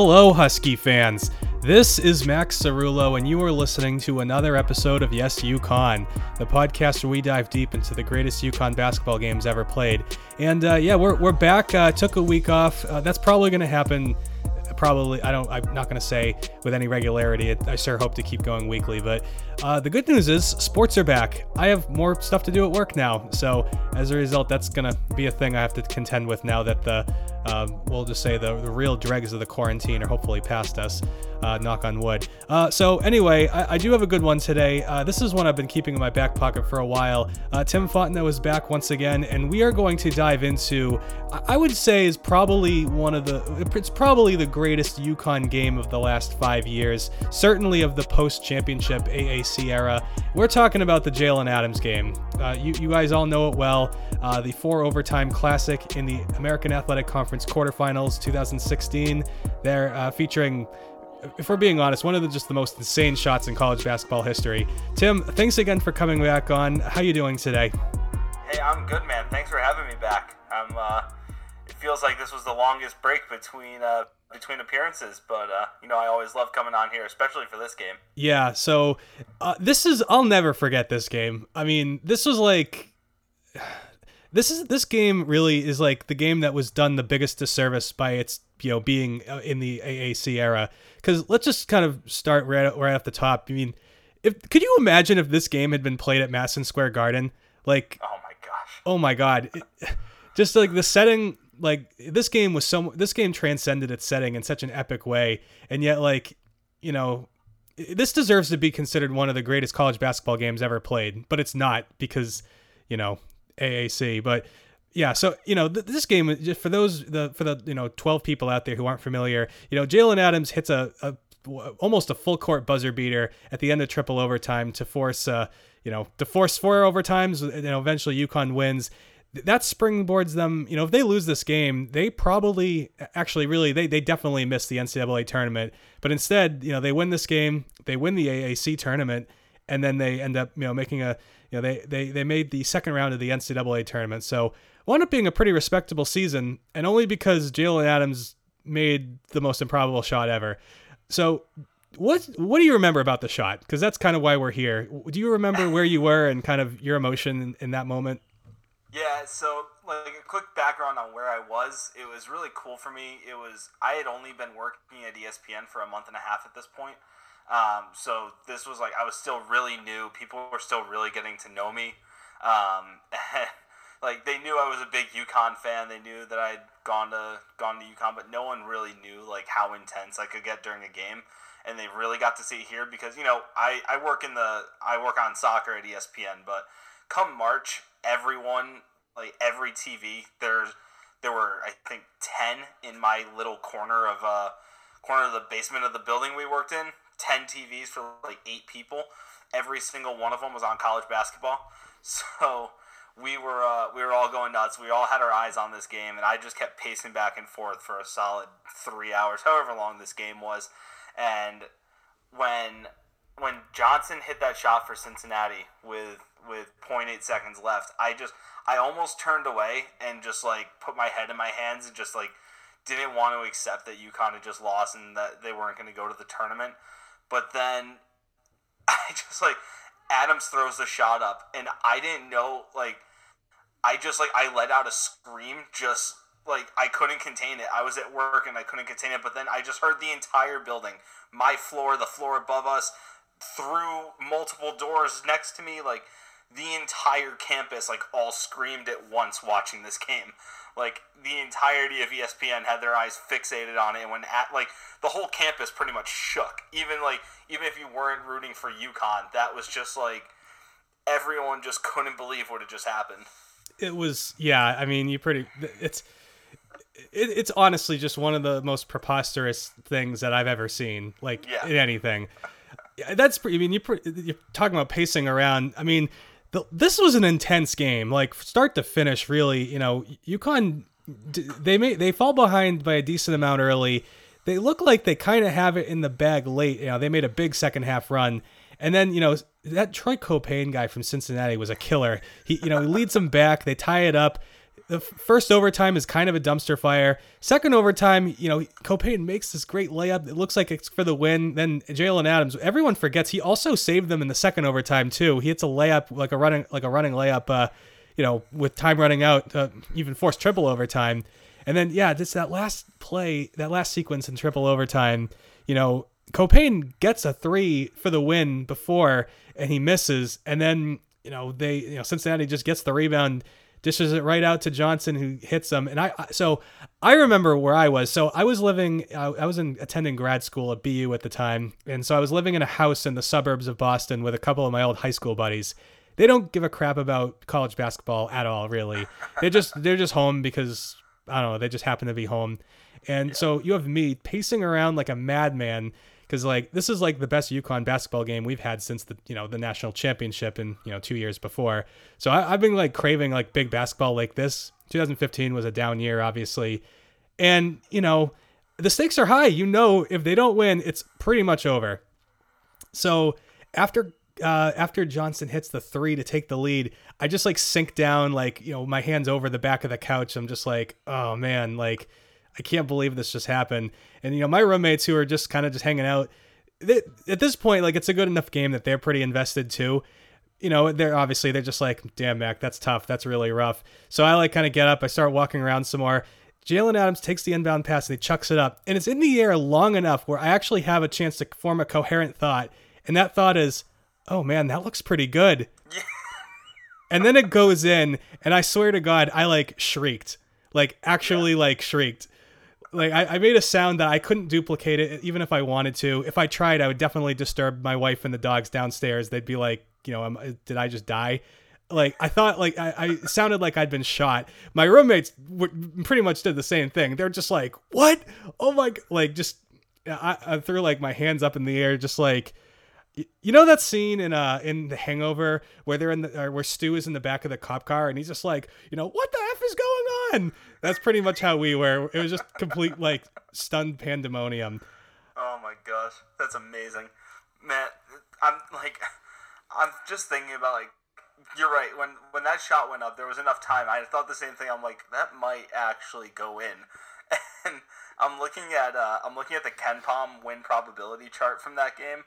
Hello, Husky fans. This is Max Cerullo, and you are listening to another episode of Yes UConn, the podcast where we dive deep into the greatest UConn basketball games ever played. And uh, yeah, we're, we're back. Uh, took a week off. Uh, that's probably going to happen probably I don't I'm not going to say with any regularity. I sure hope to keep going weekly, but uh, the good news is sports are back. I have more stuff to do at work now, so as a result, that's going to be a thing I have to contend with now that the um, we'll just say the, the real dregs of the quarantine are hopefully past us. Uh, knock on wood. Uh, so anyway, I, I, do have a good one today. Uh, this is one I've been keeping in my back pocket for a while. Uh, Tim Fontenot is back once again, and we are going to dive into, I would say, is probably one of the, it's probably the greatest UConn game of the last five years, certainly of the post-championship AAC era. We're talking about the Jalen Adams game. Uh, you, you guys all know it well. Uh, the four overtime classic in the American Athletic Conference quarterfinals 2016. They're uh, featuring if we're being honest, one of the just the most insane shots in college basketball history. Tim, thanks again for coming back on. How you doing today? Hey, I'm good, man. Thanks for having me back. I'm. Uh, it feels like this was the longest break between uh, between appearances, but uh, you know I always love coming on here, especially for this game. Yeah. So uh, this is I'll never forget this game. I mean, this was like this is this game really is like the game that was done the biggest disservice by its you know being uh, in the AAC era. Because let's just kind of start right right off the top. I mean, if could you imagine if this game had been played at Madison Square Garden? Like, oh my gosh, oh my god, it, just like the setting. Like this game was so this game transcended its setting in such an epic way, and yet like you know this deserves to be considered one of the greatest college basketball games ever played, but it's not because you know AAC. But yeah, so you know th- this game just for those the for the you know 12 people out there who aren't familiar, you know Jalen Adams hits a, a almost a full court buzzer beater at the end of triple overtime to force uh you know to force four overtimes. You know eventually UConn wins. That springboards them. You know if they lose this game, they probably actually really they they definitely miss the NCAA tournament. But instead, you know they win this game, they win the AAC tournament, and then they end up you know making a you know, they, they, they made the second round of the NCAA tournament. So wound up being a pretty respectable season, and only because Jalen Adams made the most improbable shot ever. So what what do you remember about the shot? Because that's kind of why we're here. Do you remember where you were and kind of your emotion in, in that moment? Yeah, so like a quick background on where I was. It was really cool for me. It was I had only been working at ESPN for a month and a half at this point. Um, so this was like I was still really new. People were still really getting to know me. Um, like they knew I was a big UConn fan. They knew that I'd gone to gone to UConn, but no one really knew like how intense I could get during a game. And they really got to see here because you know I, I work in the I work on soccer at ESPN, but come March, everyone like every TV there's there were I think ten in my little corner of uh corner of the basement of the building we worked in 10 TVs for like eight people. Every single one of them was on college basketball. So we were uh, we were all going nuts. We all had our eyes on this game, and I just kept pacing back and forth for a solid three hours, however long this game was. And when when Johnson hit that shot for Cincinnati with with 0.8 seconds left, I just I almost turned away and just like put my head in my hands and just like didn't want to accept that UConn had just lost and that they weren't going to go to the tournament. But then I just like Adams throws the shot up, and I didn't know like I just like I let out a scream, just like I couldn't contain it. I was at work and I couldn't contain it, but then I just heard the entire building, my floor, the floor above us, through multiple doors next to me, like the entire campus, like all screamed at once watching this game like the entirety of ESPN had their eyes fixated on it. And when at like the whole campus pretty much shook. Even like even if you weren't rooting for UConn, that was just like everyone just couldn't believe what had just happened. It was yeah. I mean, you pretty it's. It, it's honestly just one of the most preposterous things that I've ever seen, like yeah. in anything. That's pretty. I mean, you you're talking about pacing around. I mean, the, this was an intense game, like start to finish. Really, you know, UConn they may they fall behind by a decent amount early. They look like they kind of have it in the bag late. You know, they made a big second half run, and then you know that Troy Caupain guy from Cincinnati was a killer. He you know he leads them back. They tie it up. The first overtime is kind of a dumpster fire. Second overtime, you know, Caupain makes this great layup. It looks like it's for the win. Then Jalen Adams, everyone forgets he also saved them in the second overtime too. He hits a layup like a running like a running layup, uh, you know, with time running out, uh, even forced triple overtime. And then yeah, just that last play, that last sequence in triple overtime, you know, Caupain gets a three for the win before, and he misses, and then you know they you know Cincinnati just gets the rebound dishes it right out to Johnson, who hits them. And I, so I remember where I was. So I was living, I was in attending grad school at BU at the time, and so I was living in a house in the suburbs of Boston with a couple of my old high school buddies. They don't give a crap about college basketball at all, really. They just they're just home because I don't know. They just happen to be home, and so you have me pacing around like a madman because like this is like the best UConn basketball game we've had since the you know the national championship in you know two years before. So I, have been like craving like big basketball like this. 2015 was a down year, obviously, and you know the stakes are high. You know if they don't win, it's pretty much over. So after uh, after Johnson hits the three to take the lead, I just like sink down, like you know, my hands over the back of the couch. I'm just like, oh man, like I can't believe this just happened. And you know, my roommates who are just kind of just hanging out, they, at this point, like it's a good enough game that they're pretty invested too. You know, they're obviously they're just like, damn, Mac, that's tough. That's really rough. So I like kind of get up. I start walking around some more. Jalen Adams takes the inbound pass and he chucks it up, and it's in the air long enough where I actually have a chance to form a coherent thought. And that thought is, oh man, that looks pretty good. And then it goes in, and I swear to God, I like shrieked, like actually yeah. like shrieked like I, I, made a sound that I couldn't duplicate it even if I wanted to. If I tried, I would definitely disturb my wife and the dogs downstairs. They'd be like, you know, uh, did I just die? Like I thought, like I, I sounded like I'd been shot. My roommates w- pretty much did the same thing. They're just like, what? Oh my, like just I, I threw like my hands up in the air, just like you know that scene in uh in The Hangover where they're in the where Stu is in the back of the cop car and he's just like, you know, what the f is going on? That's pretty much how we were. It was just complete like stunned pandemonium. Oh my gosh, that's amazing, man. I'm like, I'm just thinking about like, you're right. When when that shot went up, there was enough time. I thought the same thing. I'm like, that might actually go in, and I'm looking at uh, I'm looking at the KenPom win probability chart from that game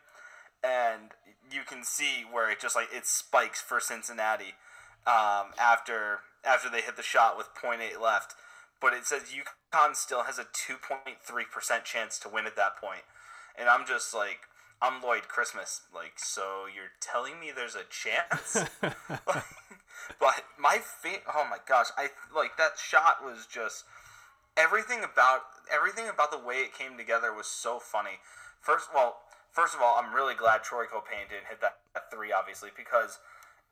and you can see where it just like it spikes for Cincinnati um, after after they hit the shot with 0.8 left. But it says UConn still has a 2.3% chance to win at that point. And I'm just like, I'm Lloyd Christmas. Like, so you're telling me there's a chance? but my fa- oh my gosh, I like that shot was just everything about everything about the way it came together was so funny. First, well, first of all, I'm really glad Troy Caupain didn't hit that, that three, obviously, because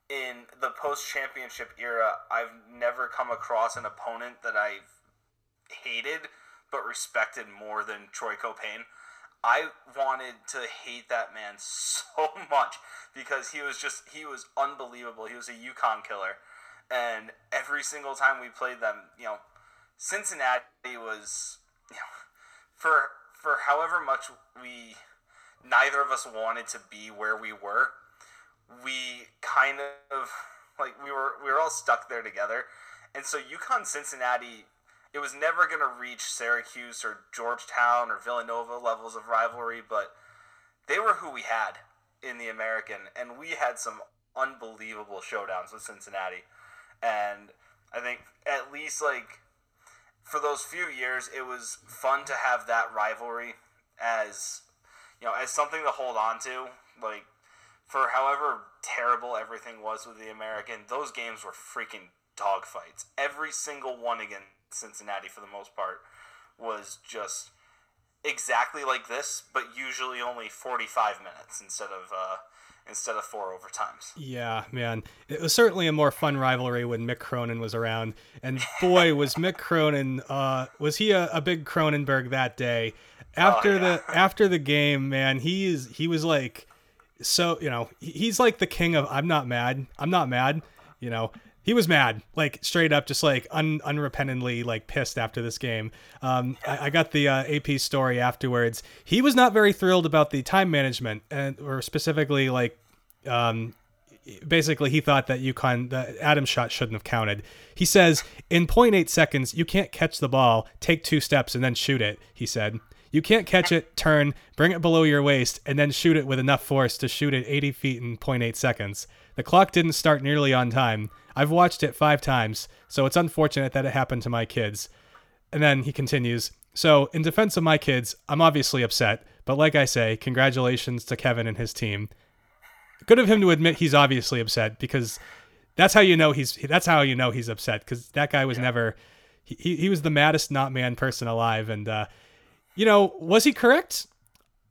in the post championship era, I've never come across an opponent that I've hated but respected more than Troy Caupain. I wanted to hate that man so much because he was just he was unbelievable. He was a UConn killer. And every single time we played them, you know, Cincinnati was you know for for however much we neither of us wanted to be where we were. We kind of like we were we were all stuck there together. And so UConn Cincinnati it was never going to reach Syracuse or Georgetown or Villanova levels of rivalry, but they were who we had in the American and we had some unbelievable showdowns with Cincinnati. And I think at least like for those few years it was fun to have that rivalry as you know, as something to hold on to, like for however terrible everything was with the American, those games were freaking dogfights. Every single one against Cincinnati, for the most part, was just exactly like this, but usually only 45 minutes instead of uh, instead of four overtimes. Yeah, man, it was certainly a more fun rivalry when Mick Cronin was around, and boy, was Mick Cronin uh, was he a, a big Cronenberg that day? After oh, yeah. the after the game, man, he is he was like so you know he's like the king of I'm not mad, I'm not mad, you know. He was mad, like straight up, just like un, unrepentantly, like pissed after this game. Um, I, I, got the uh, AP story afterwards. He was not very thrilled about the time management, and or specifically like um, basically he thought that UConn the Adam shot shouldn't have counted. He says in 0.8 seconds you can't catch the ball, take two steps and then shoot it. He said. You can't catch it, turn, bring it below your waist, and then shoot it with enough force to shoot it 80 feet in 0.8 seconds. The clock didn't start nearly on time. I've watched it five times, so it's unfortunate that it happened to my kids. And then he continues So, in defense of my kids, I'm obviously upset, but like I say, congratulations to Kevin and his team. Good of him to admit he's obviously upset because that's how you know he's that's how you know he's upset because that guy was yeah. never he, he was the maddest not man person alive and uh, you know was he correct?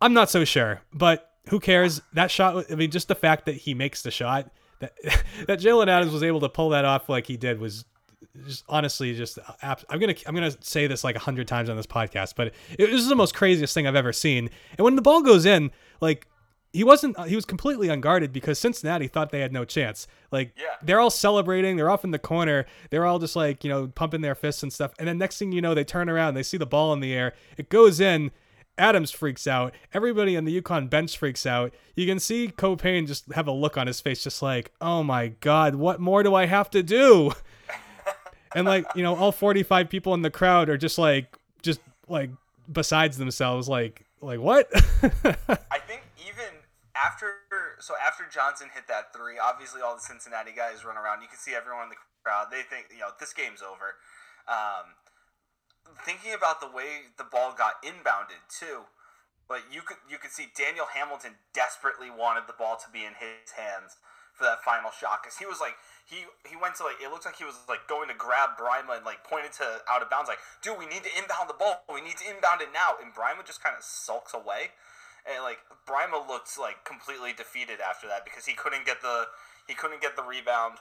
I'm not so sure but who cares? That shot i mean just the fact that he makes the shot that that jalen adams was able to pull that off like he did was just honestly just i'm gonna i'm gonna say this like a hundred times on this podcast but it was the most craziest thing i've ever seen. And when the ball goes in like he wasn't uh, he was completely unguarded because Cincinnati thought they had no chance. Like yeah. they're all celebrating, they're off in the corner, they're all just like, you know, pumping their fists and stuff. And then next thing you know, they turn around, they see the ball in the air, it goes in, Adams freaks out, everybody on the UConn bench freaks out. You can see Payne just have a look on his face just like, "Oh my god, what more do I have to do?" and like, you know, all 45 people in the crowd are just like just like besides themselves like like what? I after so after Johnson hit that three, obviously all the Cincinnati guys run around. You can see everyone in the crowd. They think you know this game's over. Um, thinking about the way the ball got inbounded too, but you could you could see Daniel Hamilton desperately wanted the ball to be in his hands for that final shot because he was like he he went to like it looked like he was like going to grab Brimah and like pointed to out of bounds like dude we need to inbound the ball we need to inbound it now and Brimah just kind of sulks away and like Brimah looked like completely defeated after that because he couldn't get the he couldn't get the rebound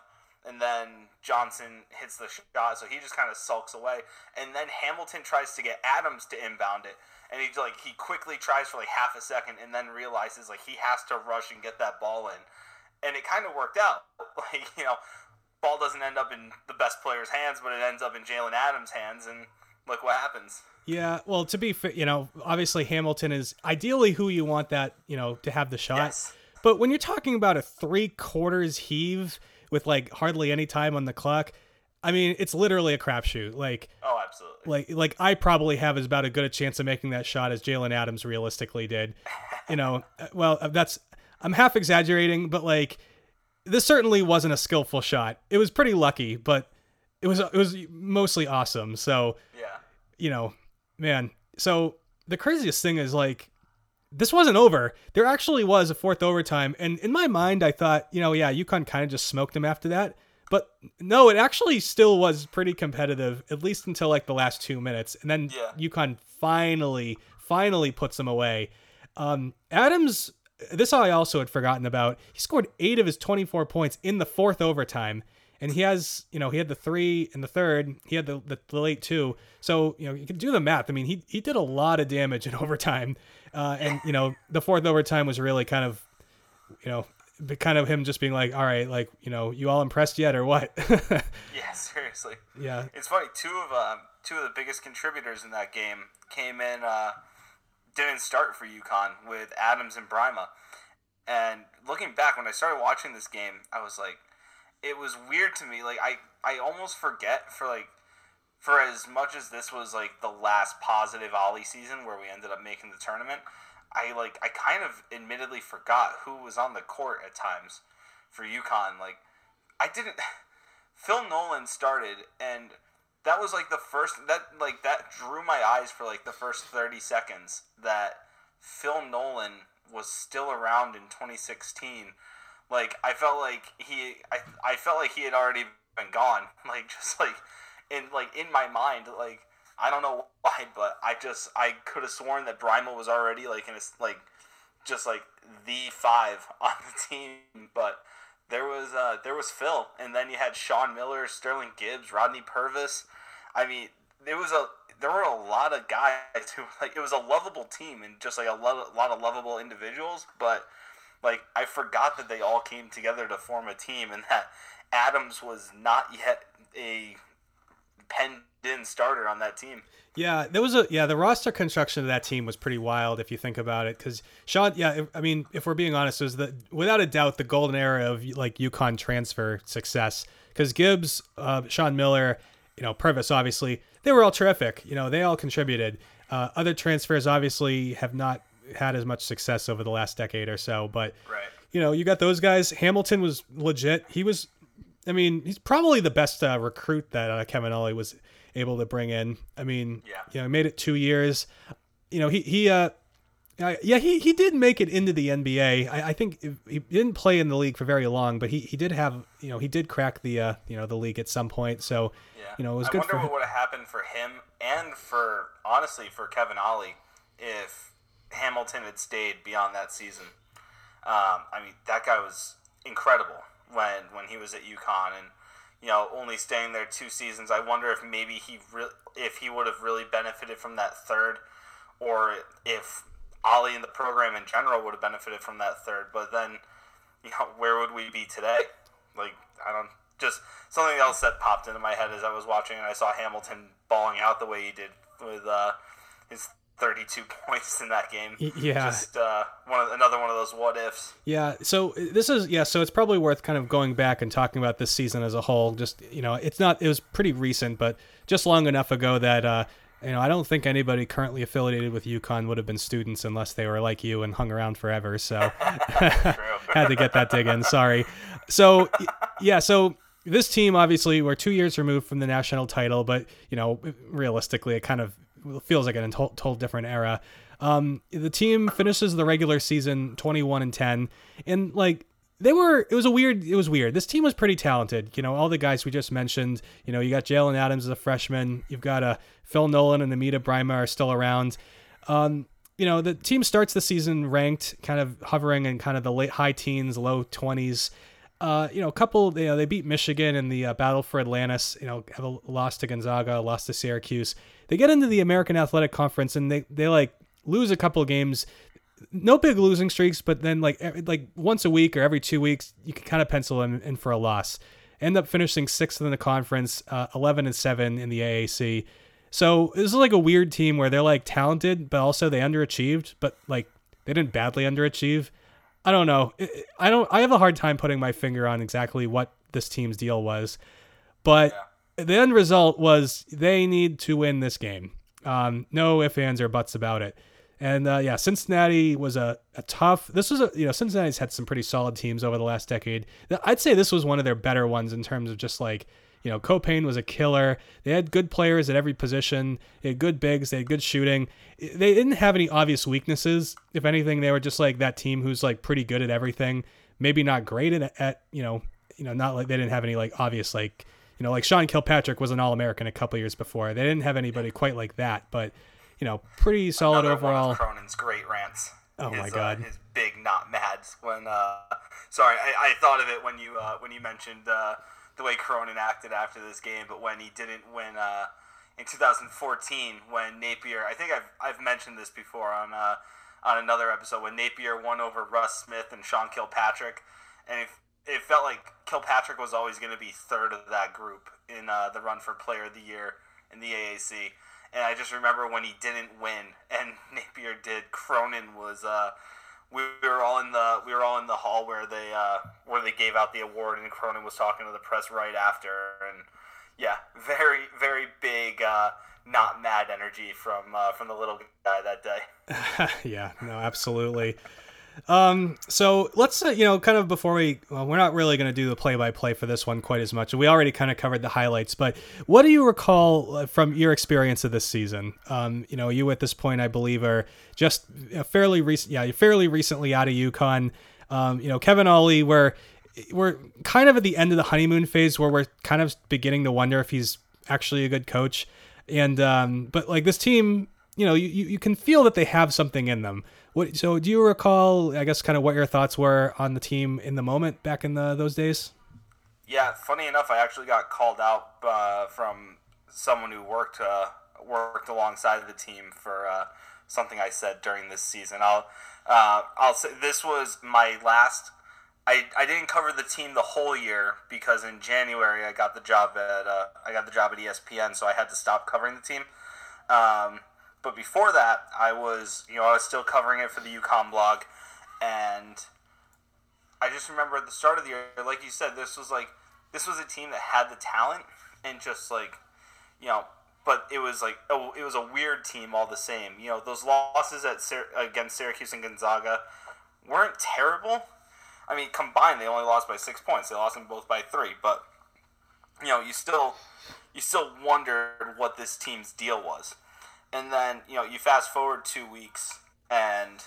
and then Johnson hits the shot, so he just kind of sulks away. And then Hamilton tries to get Adams to inbound it, and he like he quickly tries for like half a second, and then realizes like he has to rush and get that ball in, and it kind of worked out. Like you know, ball doesn't end up in the best player's hands, but it ends up in Jalen Adams' hands, and look what happens. Yeah, well, to be fair, you know, obviously Hamilton is ideally who you want that, you know, to have the shot. Yes. But when you're talking about a three quarters heave with like hardly any time on the clock, I mean, it's literally a crapshoot. Like, oh, absolutely. Like, like I probably have as about a good a chance of making that shot as Jalen Adams realistically did. you know, uh, well, uh, that's I'm half exaggerating, but like, this certainly wasn't a skillful shot. It was pretty lucky, but it was it was mostly awesome. So, you know, man. So the craziest thing is like this wasn't over. There actually was a fourth overtime, and in my mind, I thought, you know, yeah, UConn kind of just smoked him after that. But no, it actually still was pretty competitive, at least until like the last two minutes, and then yeah. UConn finally, finally puts them away. Um, Adams, this I also had forgotten about. He scored eight of his 24 points in the fourth overtime and he has you know he had the three in the third he had the, the, the, late two. So you know you can do the math. I mean he, he did a lot of damage in overtime. Uh, and you know the fourth overtime was really kind of you know kind of him just being like all right like you know you all impressed yet or what? Yeah seriously. Yeah. It's funny two of um, two of the biggest contributors in that game came in uh, didn't start for UConn with Adams and Brimah and looking back when I started watching this game I was like it was weird to me. Like I, I almost forget for like, for as much as this was like the last positive Ollie season where we ended up making the tournament, I like I kind of admittedly forgot who was on the court at times for UConn. Like I didn't. Phil Nolan started and that was like the first that like that drew my eyes for like the first 30 seconds that Phil Nolan was still around in 2016 like I felt like he, I, I felt like he had already been gone. Like just like in like in my mind, like I don't know why, but I just I could have sworn that Brimah was already like in his like just like the five on the team, but there was uh there was Phil, and then you had Shonn Miller, Sterling Gibbs, Rodney Purvis. I mean, there was a there were a lot of guys who like it was a lovable team and just like a lo- lot of lovable individuals, but like I forgot that they all came together to form a team, and that Adams was not yet a penned in starter on that team. Yeah, there was a yeah. The roster construction of that team was pretty wild if you think about it. Because Sean, yeah, I mean, if we're being honest, was the without a doubt the golden era of like UConn transfer success. Because Gibbs, uh, Shonn Miller, you know, Purvis, obviously, they were all terrific. You know, they all contributed. Uh, other transfers obviously have not had as much success over the last decade or so, but right. you know, you got those guys. Hamilton was legit. He was, I mean, he's probably the best uh, recruit that uh, Kevin Ollie was able to bring in. I mean, yeah, you know, made it two years. You know, he he uh, yeah, he he did make it into the NBA. I, I think he didn't play in the league for very long, but he, he did have you know he did crack the uh, you know the league at some point. So yeah. you know it was I good wonder for what would have happened for him and for honestly for Kevin Ollie if Hamilton had stayed beyond that season. Um, I mean, that guy was incredible when when he was at UConn, and you know, only staying there two seasons. I wonder if maybe he re- if he would have really benefited from that third, or if Ollie and the program in general would have benefited from that third. But then, you know, where would we be today? Like, I don't. Just something else that popped into my head as I was watching, and I saw Hamilton balling out the way he did with uh, his 32 points in that game. Yeah. Just uh, one of, another one of those what ifs. Yeah. So this is yeah. So it's probably worth kind of going back and talking about this season as a whole. Just you know, it's not. It was pretty recent, but just long enough ago that. Uh, you know, I don't think anybody currently affiliated with UConn would have been students unless they were like you and hung around forever. So had to get that dig in. Sorry. So yeah, so this team obviously we're two years removed from the national title, but you know, realistically, it kind of feels like an total different era. Um, the team finishes the regular season 21 and 10, and like they were it was a weird it was weird. This team was pretty talented you know all the guys we just mentioned you know you got jalen adams as a freshman you've got a uh, phil nolan and amida brimah are still around. Um, you know the team starts the season ranked kind of hovering in kind of the late high teens low 20s uh, you know, a couple, you know, they beat Michigan in the uh, battle for Atlantis, you know, have a loss to Gonzaga, lost to Syracuse. They get into the American Athletic Conference and they, they like lose a couple games no big losing streaks, but then like like once a week or every two weeks, you can kind of pencil in, in for a loss. End up finishing sixth in the conference, uh, eleven and seven in the AAC. So this is like a weird team where they're like talented, but also they underachieved, but like they didn't badly underachieve. I don't know. I don't. I have a hard time putting my finger on exactly what this team's deal was, but yeah. the end result was they need to win this game. Um, no ifs, ands, or buts about it. And uh, yeah, Cincinnati was a, a tough. This was a you know Cincinnati's had some pretty solid teams over the last decade. I'd say this was one of their better ones in terms of just like you know Caupain was a killer. They had good players at every position. They had good bigs. They had good shooting. They didn't have any obvious weaknesses. If anything, they were just like that team who's like pretty good at everything. Maybe not great at, at you know you know not like they didn't have any like obvious like you know like Sean Kilpatrick was an All American a couple years before. They didn't have anybody quite like that, but you know, pretty solid Another overall. Cronin's great rants. Oh his, my god, uh, his big not mads. When uh, sorry, I, I thought of it when you uh, when you mentioned uh, the way Cronin acted after this game, but when he didn't win uh, in 2014, when Napier, I think I've I've mentioned this before on uh, on another episode when Napier won over Russ Smith and Sean Kilpatrick, and it, it felt like Kilpatrick was always going to be third of that group in uh, the run for Player of the Year in the AAC and I just remember when he didn't win and Napier did. Cronin was uh, we were all in the we were all in the hall where they uh, where they gave out the award, and Cronin was talking to the press right after, and yeah, very very big. Uh, not mad energy from uh, from the little guy that day. yeah, no, absolutely. Um, so let's uh, you know, kind of before we, well, we're not really going to do the play-by-play for this one quite as much. We already kind of covered the highlights, but what do you recall uh, from your experience of this season? Um, you know, you at this point, I believe, are just fairly recent, yeah, fairly recently out of UConn. Um, you know, Kevin Ollie, we're we're kind of at the end of the honeymoon phase where we're kind of beginning to wonder if he's actually a good coach. And um, but like this team, you know, you, you can feel that they have something in them. What so do you recall? I guess kind of what your thoughts were on the team in the moment back in the, those days. Yeah, funny enough, I actually got called out uh, from someone who worked uh, worked alongside the team for uh, something I said during this season. I'll uh, I'll say this was my last I, I didn't cover the team the whole year because in January I got the job at uh, I got the job at ESPN, so I had to stop covering the team. Um, but before that, I was you know I was still covering it for the UConn blog, and I just remember at the start of the year, like you said, this was like this was a team that had the talent and just like you know but it was like oh, it was a weird team all the same. You know, those losses at against Syracuse and Gonzaga weren't terrible. I mean, combined they only lost by six points. They lost them both by three, but you know, you still you still wondered what this team's deal was. And then you know, you fast forward two weeks, and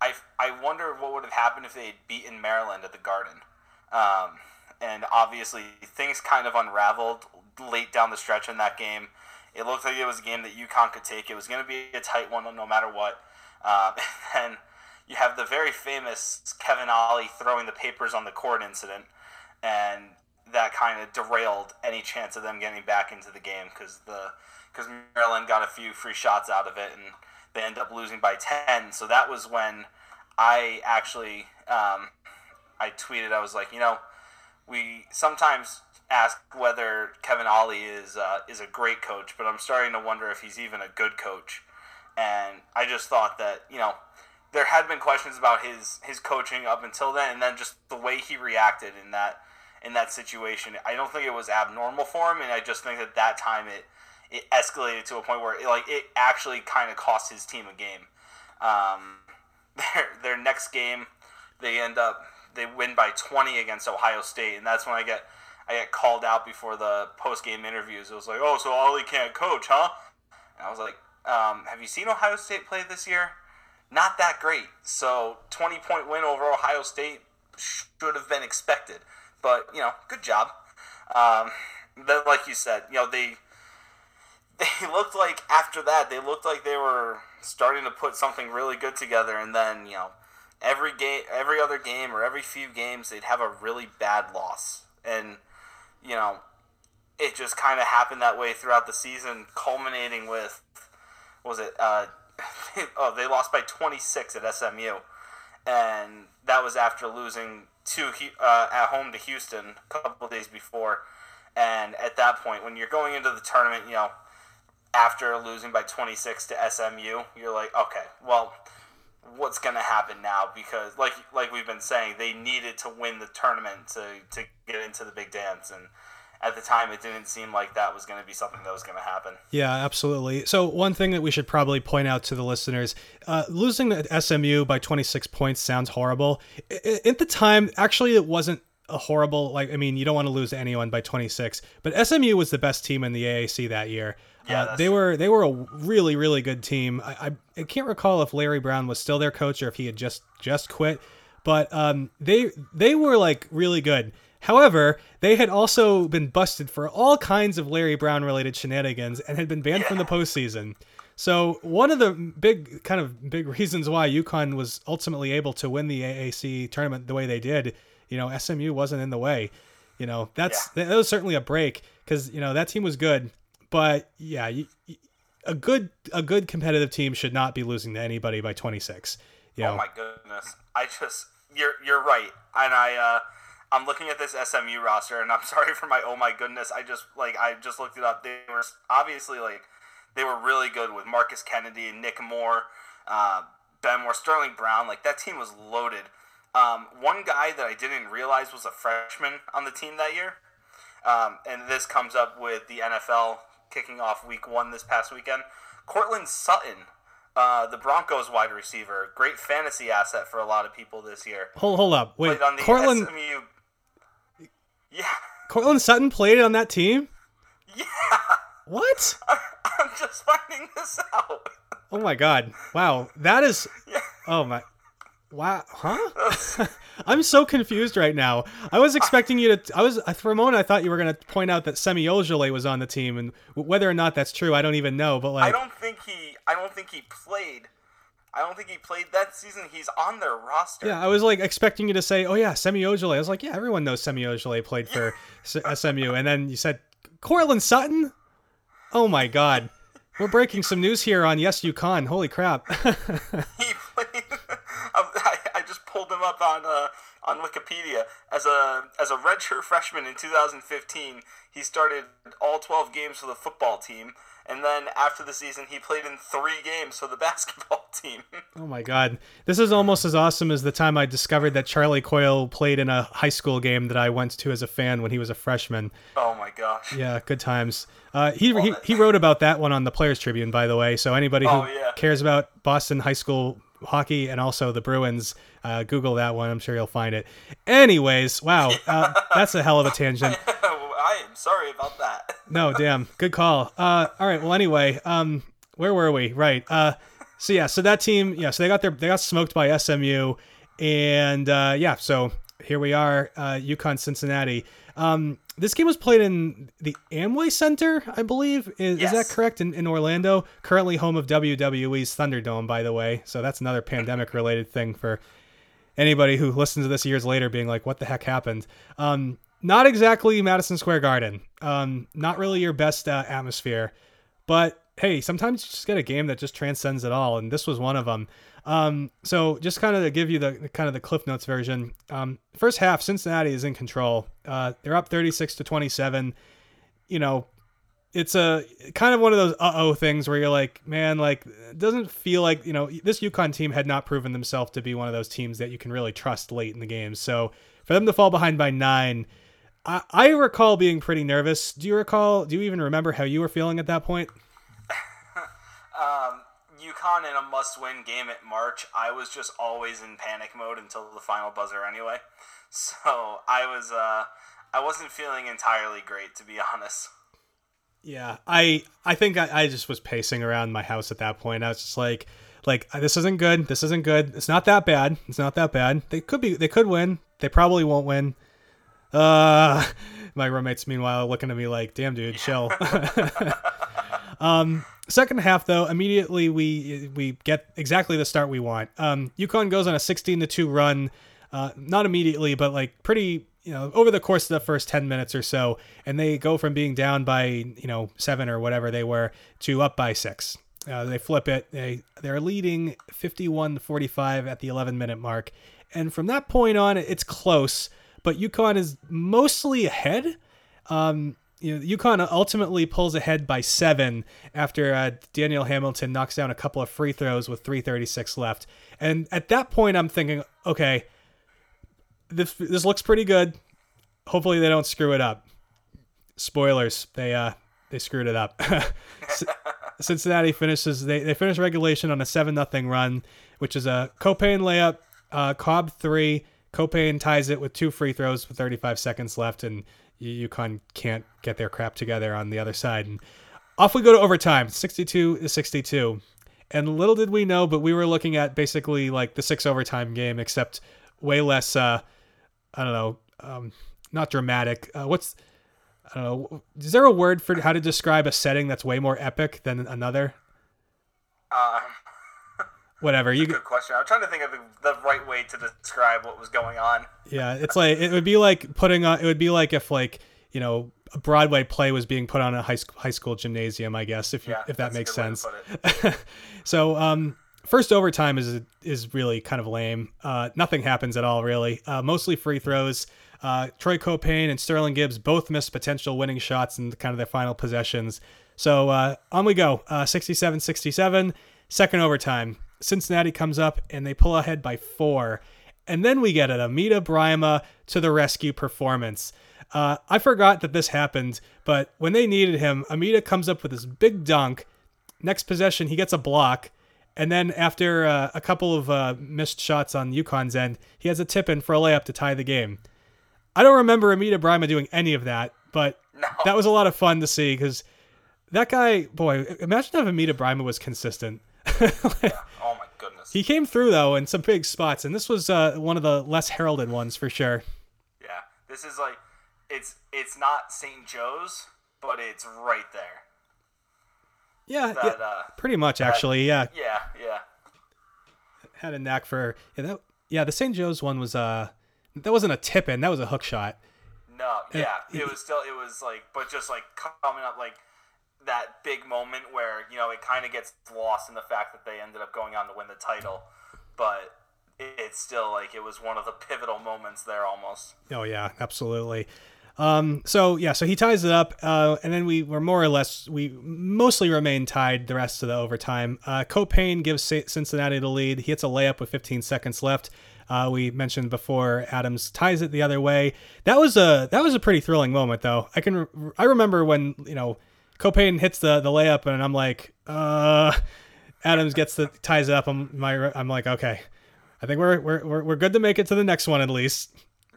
I I wonder what would have happened if they had beaten Maryland at the Garden. Um, and obviously, things kind of unraveled late down the stretch in that game. It looked like it was a game that UConn could take. It was going to be a tight one no matter what. Um, and then you have the very famous Kevin Ollie throwing the papers on the court incident, and that kind of derailed any chance of them getting back into the game because the because Maryland got a few free shots out of it and they end up losing by ten. So that was when I actually um, I tweeted I was like, you know, we sometimes ask whether Kevin Ollie is uh, is a great coach, but I'm starting to wonder if he's even a good coach. And I just thought that you know there had been questions about his his coaching up until then, and then just the way he reacted in that in that situation. I don't think it was abnormal for him, and I just think that that time it it escalated to a point where it, like it actually kind of cost his team a game. Um, their their next game, they end up they win by 20 against Ohio State, and that's when I get I get called out before the post game interviews. It was like, oh, so Ollie can't coach, huh? And I was like, um, have you seen Ohio State play this year? Not that great. So 20 point win over Ohio State should have been expected, but you know, good job. Um, then, like you said, you know they they looked like after that they looked like they were starting to put something really good together, and then you know every game, every other game or every few games they'd have a really bad loss, and you know, it just kind of happened that way throughout the season, culminating with, was it? Uh, oh, they lost by 26 at SMU, and that was after losing to uh, at home to Houston a couple days before. And at that point, when you're going into the tournament, you know, after losing by 26 to SMU, you're like, okay, well, what's going to happen now? Because like like we've been saying, they needed to win the tournament to to get into the big dance, and at the time, it didn't seem like that was going to be something that was going to happen. Yeah, absolutely. So one thing that we should probably point out to the listeners: uh, losing the SMU by 26 points sounds horrible. At the time, actually, it wasn't a horrible like i mean you don't want to lose anyone by 26 but smu was the best team in the aac that year yeah, uh, they were they were a really really good team I, I, I can't recall if larry brown was still their coach or if he had just just quit but um, they they were like really good however they had also been busted for all kinds of larry brown related shenanigans and had been banned yeah. from the postseason so one of the big kind of big reasons why UConn was ultimately able to win the AAC tournament the way they did you know, SMU wasn't in the way. You know, that's yeah. that was certainly a break because you know that team was good, but yeah, you, a good a good competitive team should not be losing to anybody by 26. You know? Oh my goodness, I just you're you're right, and I uh, I'm looking at this SMU roster, and I'm sorry for my oh my goodness. I just like I just looked it up. They were obviously like they were really good with Markus Kennedy and Nic Moore, uh, Ben Moore, Sterling Brown. Like that team was loaded. Um, one guy that I didn't realize was a freshman on the team that year, um, and this comes up with the NFL kicking off Week One this past weekend. Courtland Sutton, uh, the Broncos wide receiver, great fantasy asset for a lot of people this year. Hold hold up, wait, Courtland. SMU... Yeah. Courtland Sutton played on that team. Yeah. What? I'm just finding this out. Oh my god! Wow, that is. Yeah. Oh my. Wow, huh? I'm so confused right now. I was expecting you to. I was for a moment. I thought you were going to point out that Semi Ojeleye was on the team, and whether or not that's true, I don't even know. But like, I don't think he. I don't think he played. I don't think he played that season. He's on their roster. Yeah, I was like expecting you to say, "Oh yeah, Semi Ojeleye." I was like, "Yeah, everyone knows Semi Ojeleye played for SMU," uh, and then you said Courtland Sutton. Oh my God, we're breaking some news here on Yes UConn. Holy crap! he pulled him up on uh, on Wikipedia as a as a redshirt freshman in 2015. He started all 12 games for the football team, and then after the season, he played in three games for the basketball team. oh my god, this is almost as awesome as the time I discovered that Charlie Coyle played in a high school game that I went to as a fan when he was a freshman. Oh my gosh. Yeah, good times. Uh, he, he he wrote about that one on the Players Tribune, by the way. So anybody who Oh, yeah. cares about Boston high school hockey and also the Bruins, uh, Google that one. I'm sure you'll find it. Anyways, wow, uh, that's a hell of a tangent. I am sorry about that. No, damn, good call. Uh, all right. Well, anyway, um, where were we? Right. Uh, so yeah, so that team, yeah, so they got their they got smoked by SMU, and uh, yeah, so here we are, uh, UConn Cincinnati. Um, this game was played in the Amway Center, I believe. Is, is that correct? In, in Orlando, currently home of WWE's Thunderdome, by the way. So that's another pandemic related thing for anybody who listens to this years later being like, what the heck happened? Um, not exactly Madison Square Garden. Um, not really your best uh, atmosphere. But hey, sometimes you just get a game that just transcends it all, and this was one of them. Um, so just kind of to give you the kind of the Cliff Notes version. Um, first half, Cincinnati is in control. Uh, they're up 36 to 27. You know, it's a kind of one of those uh oh things where you're like, man, like it doesn't feel like you know this UConn team had not proven themselves to be one of those teams that you can really trust late in the game. So for them to fall behind by nine, I recall being pretty nervous. Do you recall? Do you even remember how you were feeling at that point? Um, UConn in a must-win game at March. I was just always in panic mode until the final buzzer, anyway. So I was, uh, I wasn't feeling entirely great, to be honest. Yeah, I I think I, I just was pacing around my house at that point. I was just like, like this isn't good. This isn't good. It's not that bad. It's not that bad. They could be. They could win. They probably won't win. Uh, my roommates meanwhile looking at me like, damn dude, chill. um, second half though, immediately we we get exactly the start we want. Um, UConn goes on a 16 to two run. Uh, not immediately, but like pretty, you know, over the course of the first 10 minutes or so, and they go from being down by, you know, seven or whatever they were to up by six. Uh, they flip it. They they're leading 51 to 45 at the 11 minute mark, and from that point on, it's close. But UConn is mostly ahead. Um, you know, UConn ultimately pulls ahead by seven after uh, Daniel Hamilton knocks down a couple of free throws with 3:36 left. And at that point, I'm thinking, okay, this this looks pretty good. Hopefully, they don't screw it up. Spoilers, they uh they screwed it up. Cincinnati finishes they, they finish regulation on a seven nothing run, which is a Caupain layup, uh, Cobb three. Caupain ties it with two free throws with 35 seconds left, and UConn can't get their crap together on the other side. And off we go to overtime, 62 to 62. And little did we know, but we were looking at basically like the six overtime game, except way less. Uh, I don't know, um, not dramatic. Uh, what's I don't know. Is there a word for how to describe a setting that's way more epic than another? Um, Whatever you. good question. I'm trying to think of the, the right way to describe what was going on. Yeah, it's like it would be like putting on. It would be like if like you know a Broadway play was being put on a high school high school gymnasium. I guess if you, Yeah, if that makes good way to sense. so um, first overtime is is really kind of lame. Uh, nothing happens at all really. Uh, mostly free throws. Uh, Troy Caupain and Sterling Gibbs both missed potential winning shots in kind of their final possessions. So uh, on we go. Uh, 67-67. Second overtime. Cincinnati comes up and they pull ahead by four. And then we get an Amida Brimah to the rescue performance. Uh, I forgot that this happened, but when they needed him, Amida comes up with this big dunk. Next possession, he gets a block. And then after uh, a couple of uh, missed shots on UConn's end, he has a tip in for a layup to tie the game. I don't remember Amida Brimah doing any of that, but No. that was a lot of fun to see because that guy, boy, imagine if Amida Brimah was consistent. He came through though in some big spots, and this was uh, one of the less heralded ones for sure. yeah, this is like, it's it's not St. Joe's, but it's right there. Yeah, That yeah uh, pretty much actually. Yeah, yeah, yeah. had a knack for yeah. That, yeah, the St. Joe's one was uh, that wasn't a tip in, that was a hook shot. No, yeah, it was still it was like, but just like coming up like that big moment where you know it kind of gets lost in the fact that they ended up going on to win the title, but it's still like it was one of the pivotal moments there almost. Oh yeah, absolutely. Um, so yeah, so he ties it up, uh, and then we were more or less we mostly remain tied the rest of the overtime. Uh, Caupain gives Cincinnati the lead. He hits a layup with 15 seconds left. Uh, we mentioned before Adams ties it the other way. That was a that was a pretty thrilling moment though. I can I remember when you know Caupain hits the the layup and I'm like, uh, Adams gets the ties it up. I'm my I'm like okay, I think we're we're we're, we're good to make it to the next one at least.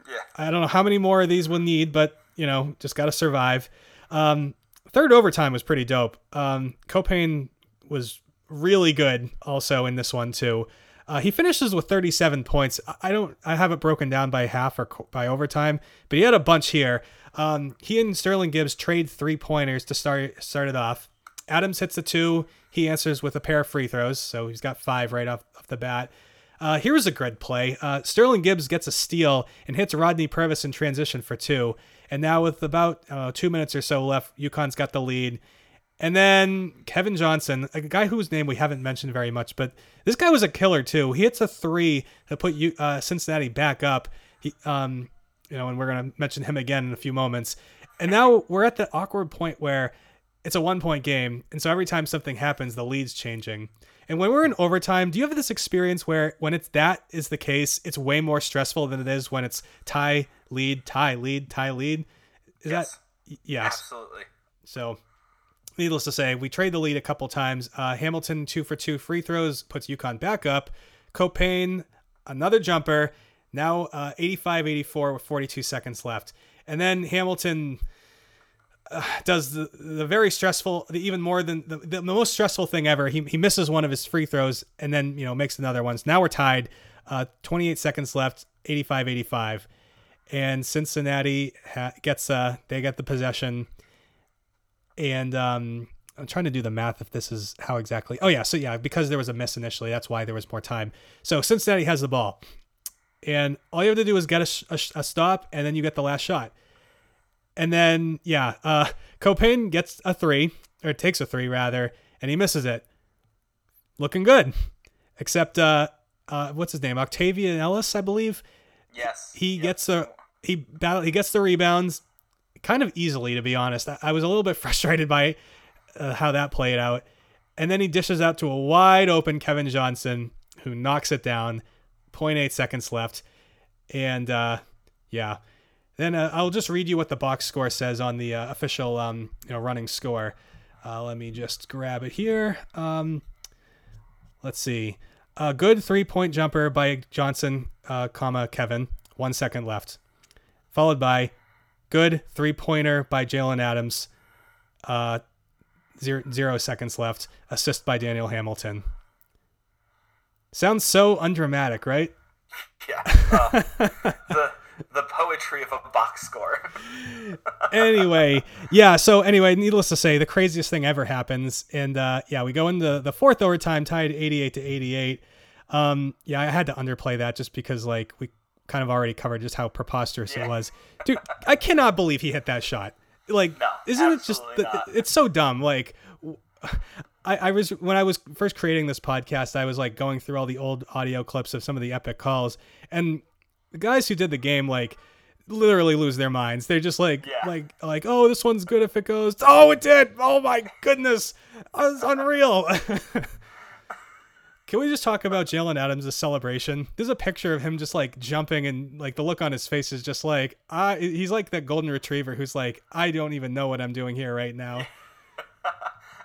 Yeah. I don't know how many more of these we'll need, but you know, just got to survive. Um, third overtime was pretty dope. Um, Caupain was really good also in this one too. Uh, he finishes with 37 points. I don't, I have it broken down by half or by overtime, but he had a bunch here. Um, he and Sterling Gibbs trade three pointers to start start it off. Adams hits the two. He answers with a pair of free throws, so he's got five right off, off the bat. Uh, here's a good play. Uh, Sterling Gibbs gets a steal and hits Rodney Purvis in transition for two. And now with about uh, two minutes or so left, UConn's got the lead. And then Kevin Johnson, a guy whose name we haven't mentioned very much, but this guy was a killer too. He hits a three to put uh, Cincinnati back up. He, um, you know, and we're gonna mention him again in a few moments. And now we're at the awkward point where it's a one point game, and so every time something happens, the lead's changing. And when we're in overtime, do you have this experience where when it's that is the case, it's way more stressful than it is when it's tie, lead, tie, lead, tie, lead? Is yes. that yes. Absolutely. So needless to say, we trade the lead a couple times. Uh, Hamilton two for two free throws puts UConn back up. Caupain another jumper. Now uh, 85-84 with 42 seconds left. And then Hamilton uh, does the, the very stressful, the, even more than the, the most stressful thing ever. He, he misses one of his free throws and then, you know, makes another one. So now we're tied. Uh, 28 seconds left, 85 85. And Cincinnati ha- gets, uh, they get the possession. And um, I'm trying to do the math if this is how exactly. Oh, yeah. So, yeah, because there was a miss initially, that's why there was more time. So Cincinnati has the ball. And all you have to do is get a, a, a stop, and then you get the last shot. And then, yeah, uh, Caupain gets a three, or takes a three rather, and he misses it. Looking good. Except, uh, uh, what's his name? Octavian Ellis, I believe. Yes. He yes. gets the he battle he gets the rebounds, kind of easily to be honest. I, I was a little bit frustrated by uh, how that played out, and then he dishes out to a wide open Kevin Johnson who knocks it down. 0.8 seconds left, and uh, yeah. Then uh, I'll just read you what the box score says on the uh, official um, you know running score. Uh, let me just grab it here. Um, let's see. A good three point jumper by Johnson, uh, comma Kevin. One second left. Followed by good three pointer by Jalen Adams. Uh, zero, zero seconds left. Assist by Daniel Hamilton. Sounds so undramatic, right? Yeah. Uh, the the poetry of a box score. anyway, yeah. So anyway, needless to say, the craziest thing ever happens, and uh, yeah, we go into the fourth overtime, tied eighty-eight to eighty-eight. Um, yeah, I had to underplay that just because like we kind of already covered just how preposterous Yeah. it was, dude. I cannot believe he hit that shot. Like, No, isn't it just? the- It's so dumb. Like. I, I was when I was first creating this podcast, I was like going through all the old audio clips of some of the epic calls, and the guys who did the game like literally lose their minds. They're just like Yeah. like like oh this one's good if it goes. Oh it did. Oh my goodness, it's unreal. Can we just talk about Jalen Adams' celebration? There's a picture of him just like jumping and like the look on his face is just like I he's like that golden retriever who's like I don't even know what I'm doing here right now.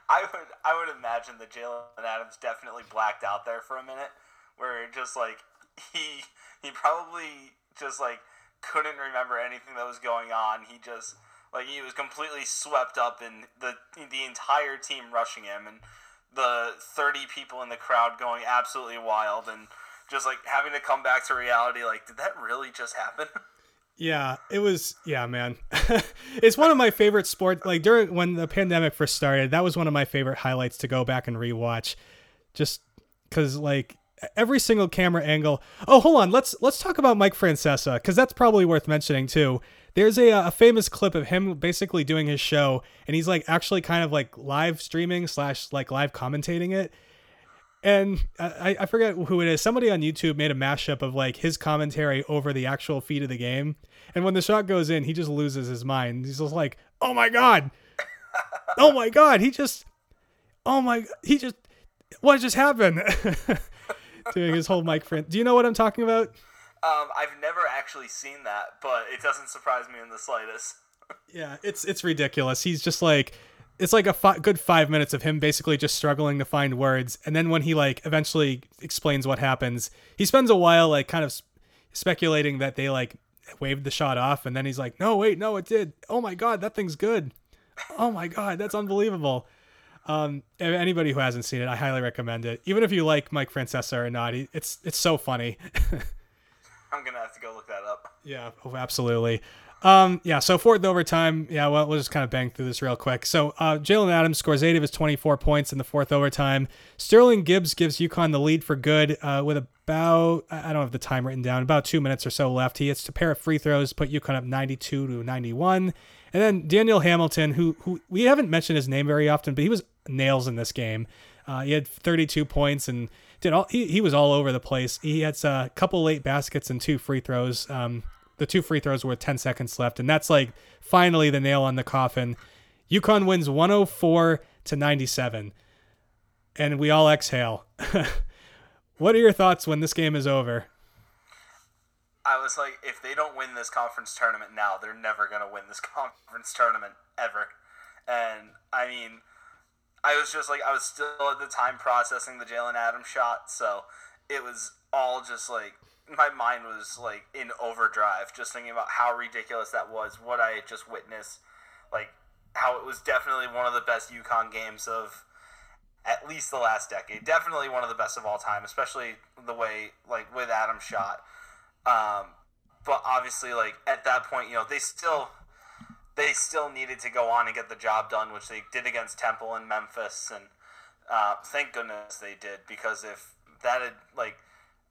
I would I would imagine that Jalen Adams definitely blacked out there for a minute, where just like he he probably just like couldn't remember anything that was going on. He just like he was completely swept up in the the entire team rushing him and the 30 people in the crowd going absolutely wild and just like having to come back to reality like did that really just happen? Yeah, it was. Yeah, man, it's one of my favorite sports. Like during when the pandemic first started, that was one of my favorite highlights to go back and rewatch, just because like every single camera angle. Oh, hold on, let's let's talk about Mike Francesa because that's probably worth mentioning too. There's a a famous clip of him basically doing his show, and he's like actually kind of like live streaming slash like live commentating it. And I, I forget who it is. Somebody on YouTube made a mashup of like his commentary over the actual feed of the game. And when the shot goes in, he just loses his mind. He's just like, "Oh my god, oh my god!" He just, oh my, he just, what just happened? Doing his whole mic friend. Do you know what I'm talking about? Um, I've never actually seen that, but it doesn't surprise me in the slightest. yeah, it's it's ridiculous. He's just like it's like a fi- good five minutes of him basically just struggling to find words, and then when he like eventually explains what happens, he spends a while like kind of speculating that they like waved the shot off, and then he's like, "No, wait, no, it did. Oh my god, that thing's good. Oh my god, that's unbelievable." Um, anybody who hasn't seen it, I highly recommend it. Even if you like Mike Francesa or not, it's it's so funny. I'm gonna have to go look that up. Yeah, oh, absolutely. Um, yeah, so fourth overtime. Yeah, well, we'll just kind of bang through this real quick. So uh, Jalen Adams scores eight of his 24 points in the fourth overtime. Sterling Gibbs gives UConn the lead for good uh, with about, I don't have the time written down, about two minutes or so left. He hits a pair of free throws, put UConn up 92 to 91. And then Daniel Hamilton, who, who we haven't mentioned his name very often, but he was nails in this game. Uh, he had 32 points and did all, he, he was all over the place. He had a couple late baskets and two free throws. Um, the two free throws with 10 seconds left. And that's like finally the nail on the coffin. UConn wins 104 to 97. And we all exhale. what are your thoughts when this game is over? I was like, if they don't win this conference tournament now, they're never going to win this conference tournament ever. And I mean, I was just like, I was still at the time processing the Jalen Adams shot. So it was all just like, my mind was like in overdrive just thinking about how ridiculous that was, what I had just witnessed, like how it was definitely one of the best UConn games of at least the last decade. Definitely one of the best of all time, especially the way like with Adam's shot. Um, but obviously, like at that point, you know, they still they still needed to go on and get the job done, which they did against Temple and Memphis, and uh, thank goodness they did because if that had like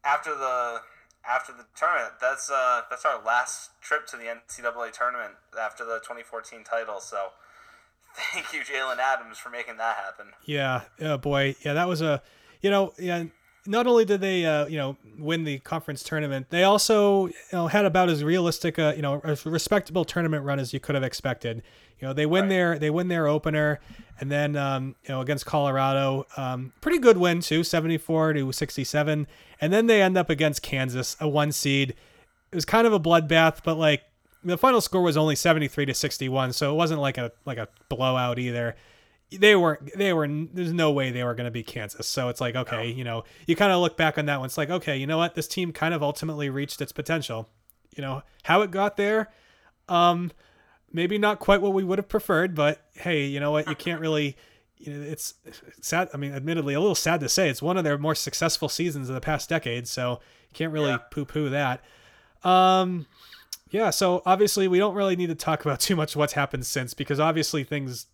after the after the tournament. That's uh that's our last trip to the NCAA tournament after the 2014 title. So thank you, Jalen Adams, for making that happen. Yeah, oh boy, yeah, that was a, you know, yeah. Not only did they, uh, you know, win the conference tournament, they also, you know, had about as realistic, a, you know, a respectable tournament run as you could have expected. You know, they win right. their they win their opener, and then um, you know against Colorado, um, pretty good win too, seventy four to sixty seven, and then they end up against Kansas, a one seed. It was kind of a bloodbath, but like the final score was only seventy three to sixty one, so it wasn't like a like a blowout either. They were they were there's no way they were going to be Kansas. So it's like okay, you know, you kind of look back on that one. It's like okay, you know what, this team kind of ultimately reached its potential. You know how it got there. Um, maybe not quite what we would have preferred, but hey, you know what? You can't really. You know, it's sad. I mean, admittedly, a little sad to say, it's one of their more successful seasons of the past decade. So you can't really yeah. poo-poo that. Um, yeah. So obviously, we don't really need to talk about too much what's happened since because obviously things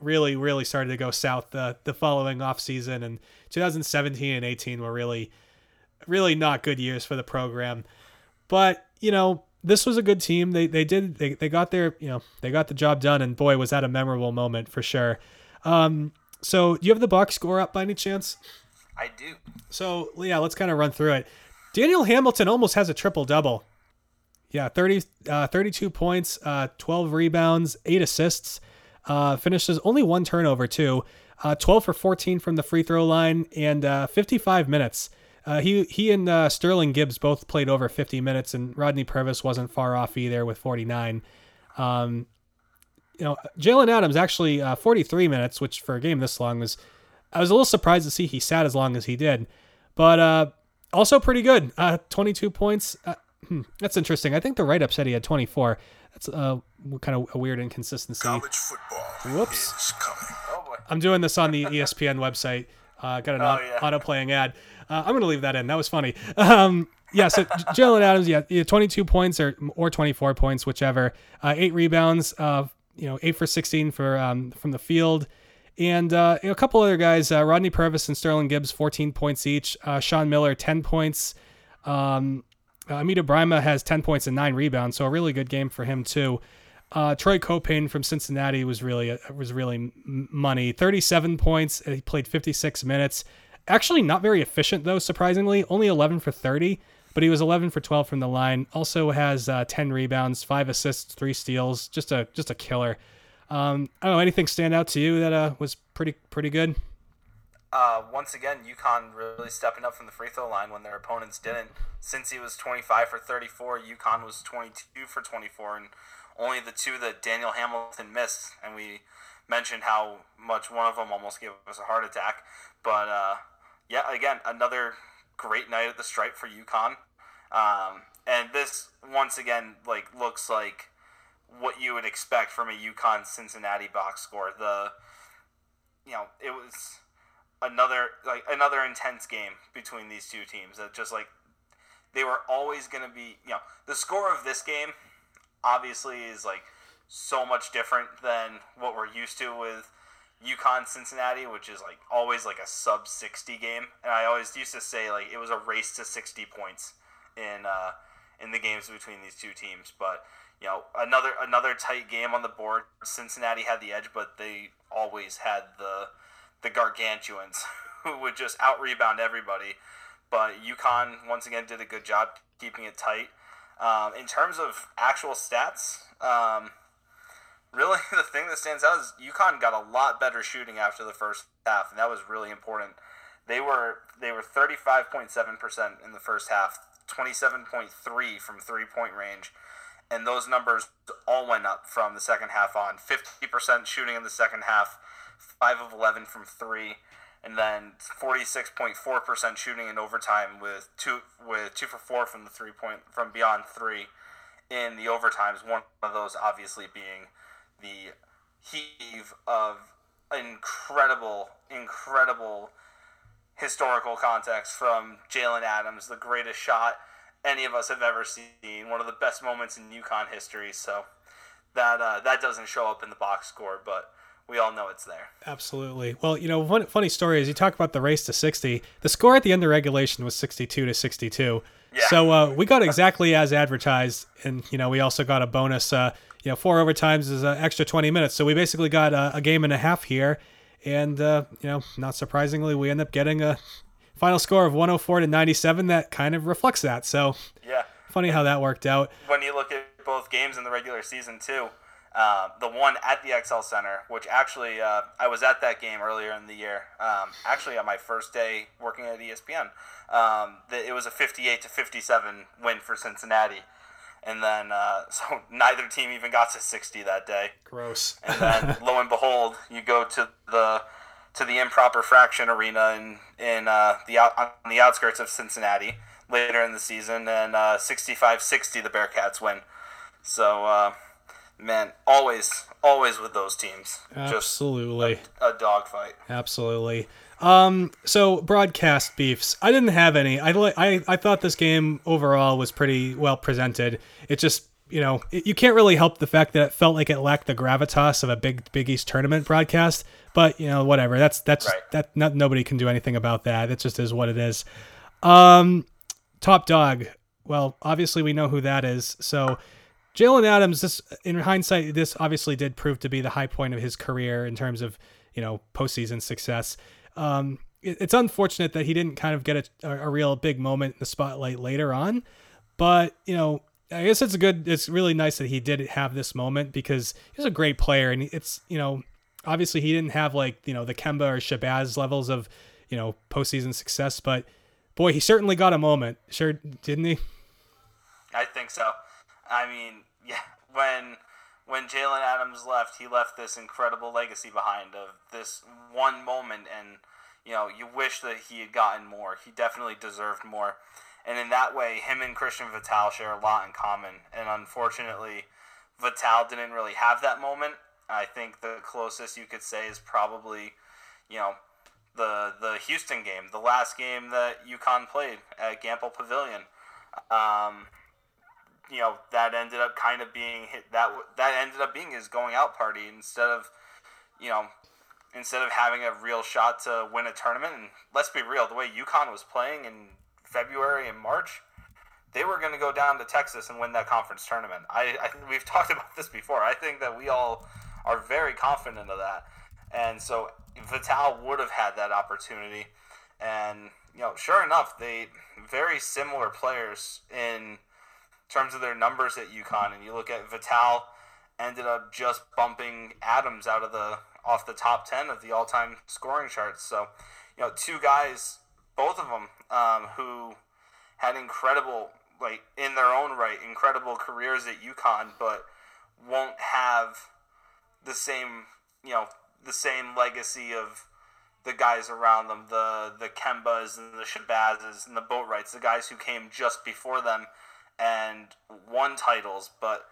really, really started to go south the the following off season and 2017 and 18 were really, really not good years for the program. But you know, this was a good team. They they did they, they got their you know they got the job done, and boy was that a memorable moment for sure. Um, so do you have the box score up by any chance? I do. So yeah, let's kind of run through it. Daniel Hamilton almost has a triple double. Yeah, 30, uh, 32 points, uh, 12 rebounds, eight assists. Uh, finishes only one turnover too. Uh, 12 for 14 from the free throw line and uh, 55 minutes. Uh, he he and uh, Sterling Gibbs both played over 50 minutes, and Rodney Purvis wasn't far off either with 49. Um, you know, Jalen Adams actually uh, 43 minutes, which for a game this long was. I was a little surprised to see he sat as long as he did, but also pretty good. Uh, 22 points. Hmm, that's interesting. I think the write up said he had 24. That's uh, kind of a weird inconsistency. College football Whoops. Oh I'm doing this on the ESPN website. Uh, got an oh, yeah. auto playing ad. Uh, I'm going to leave that in. That was funny. Um, yeah, so Jalen Adams, yeah, 22 points or or 24 points, whichever. Uh, eight rebounds. Uh, you know, eight for 16 for um, from the field. And uh, a couple other guys, uh, Rodney Purvis and Sterling Gibbs, 14 points each. Uh, Shonn Miller, 10 points. Um, Amida Brimah has 10 points and nine rebounds, so a really good game for him too. Uh, Troy Caupain from Cincinnati was really was really money. 37 points. He played 56 minutes actually not very efficient though. Surprisingly, only 11 for 30, but he was 11 for 12 from the line. Also has uh, 10 rebounds, five assists, three steals. Just a just a killer. Um, I don't know. Anything stand out to you that uh, was pretty pretty good? Uh, once again, UConn really stepping up from the free throw line when their opponents didn't. Cincy was 25 for 34, UConn was 22 for 24, and only the two that Daniel Hamilton missed. And we mentioned how much one of them almost gave us a heart attack. But uh, yeah, again, another great night at the stripe for UConn. Um, and this once again like looks like what you would expect from a UConn Cincinnati box score. The you know it was another like another intense game between these two teams. That just like they were always going to be you know the score of this game obviously is like so much different than what we're used to with UConn Cincinnati, which is like always like a sub 60 game. And I always used to say like it was a race to 60 points in uh, in the games between these two teams. But you know, another another tight game on the board. Cincinnati had the edge, but they always had the the gargantuans who would just out rebound everybody. But UConn once again did a good job keeping it tight. Um, in terms of actual stats, um, really the thing that stands out is UConn got a lot better shooting after the first half, and that was really important. They were they were thirty five point seven percent in the first half, twenty seven point three from three point range, and those numbers all went up from the second half on. Fifty percent shooting in the second half, five of eleven from three, and then forty six point four percent shooting in overtime with two with two for four from the three point from beyond three in the overtimes. One of those obviously being the heave of incredible, incredible historical context from Jalen Adams, the greatest shot any of us have ever seen, one of the best moments in UConn history. So that uh, that doesn't show up in the box score, but we all know it's there. Absolutely. Well, you know, one funny story is you talk about the race to 60. The score at the end of regulation was 62 to 62. Yeah. So uh, we got exactly as advertised, and you know, we also got a bonus. Uh, you know, four overtimes is an extra 20 minutes. So we basically got a, a game and a half here. And, uh, you know, not surprisingly, we end up getting a final score of 104 to 97 that kind of reflects that. So, yeah. Funny how that worked out. When you look at both games in the regular season, too, uh, the one at the XL Center, which actually uh, I was at that game earlier in the year. Um, actually, on my first day working at ESPN, um, it was a 58 to 57 win for Cincinnati and then uh, so neither team even got to 60 that day. Gross. and then lo and behold, you go to the to the improper fraction arena in in uh, the out, on the outskirts of Cincinnati later in the season, and uh, 65-60 the Bearcats win. So uh, man, always always with those teams, absolutely just a, a dogfight. Absolutely. Um, so broadcast beefs. I didn't have any. I, I, I thought this game overall was pretty well presented. It just, you know, it, you can't really help the fact that it felt like it lacked the gravitas of a big Big East tournament broadcast. But you know, whatever. That's that's right. that. Not nobody can do anything about that. It just is what it is. Um, top dog. Well, obviously we know who that is. So. Jalen Adams, this in hindsight, this obviously did prove to be the high point of his career in terms of you know postseason success. Um, it, it's unfortunate that he didn't kind of get a, a, real big moment in the spotlight later on, but you know, I guess it's a good. It's really nice that he did have this moment because he's a great player, and it's you know, obviously he didn't have like you know the Kemba or Shabazz levels of you know postseason success, but boy, he certainly got a moment. Sure, didn't he? I think so. I mean, yeah, when when Jalen Adams left, he left this incredible legacy behind of this one moment, and you know you wish that he had gotten more. He definitely deserved more, and in that way, him and Christian Vital share a lot in common. And unfortunately, Vital didn't really have that moment. I think the closest you could say is probably, you know, the the Houston game, the last game that UConn played at Gampel Pavilion. Um, you know that ended up kind of being hit that that ended up being his going out party instead of you know instead of having a real shot to win a tournament. And let's be real the way UConn was playing in February and March they were going to go down to Texas and win that conference tournament. I, I we've talked about this before. I think that we all are very confident of that. And so Vital would have had that opportunity. And you know, sure enough, they very similar players in terms of their numbers at UConn. And you look at Vital, ended up just bumping Adams out of the off the top ten of the all-time scoring charts. So, you know, two guys, both of them, um, who had incredible, like in their own right, incredible careers at UConn, but won't have the same, you know, the same legacy of the guys around them, the the Kembas and the Shabazes and the Boatrights, the guys who came just before them and won titles, but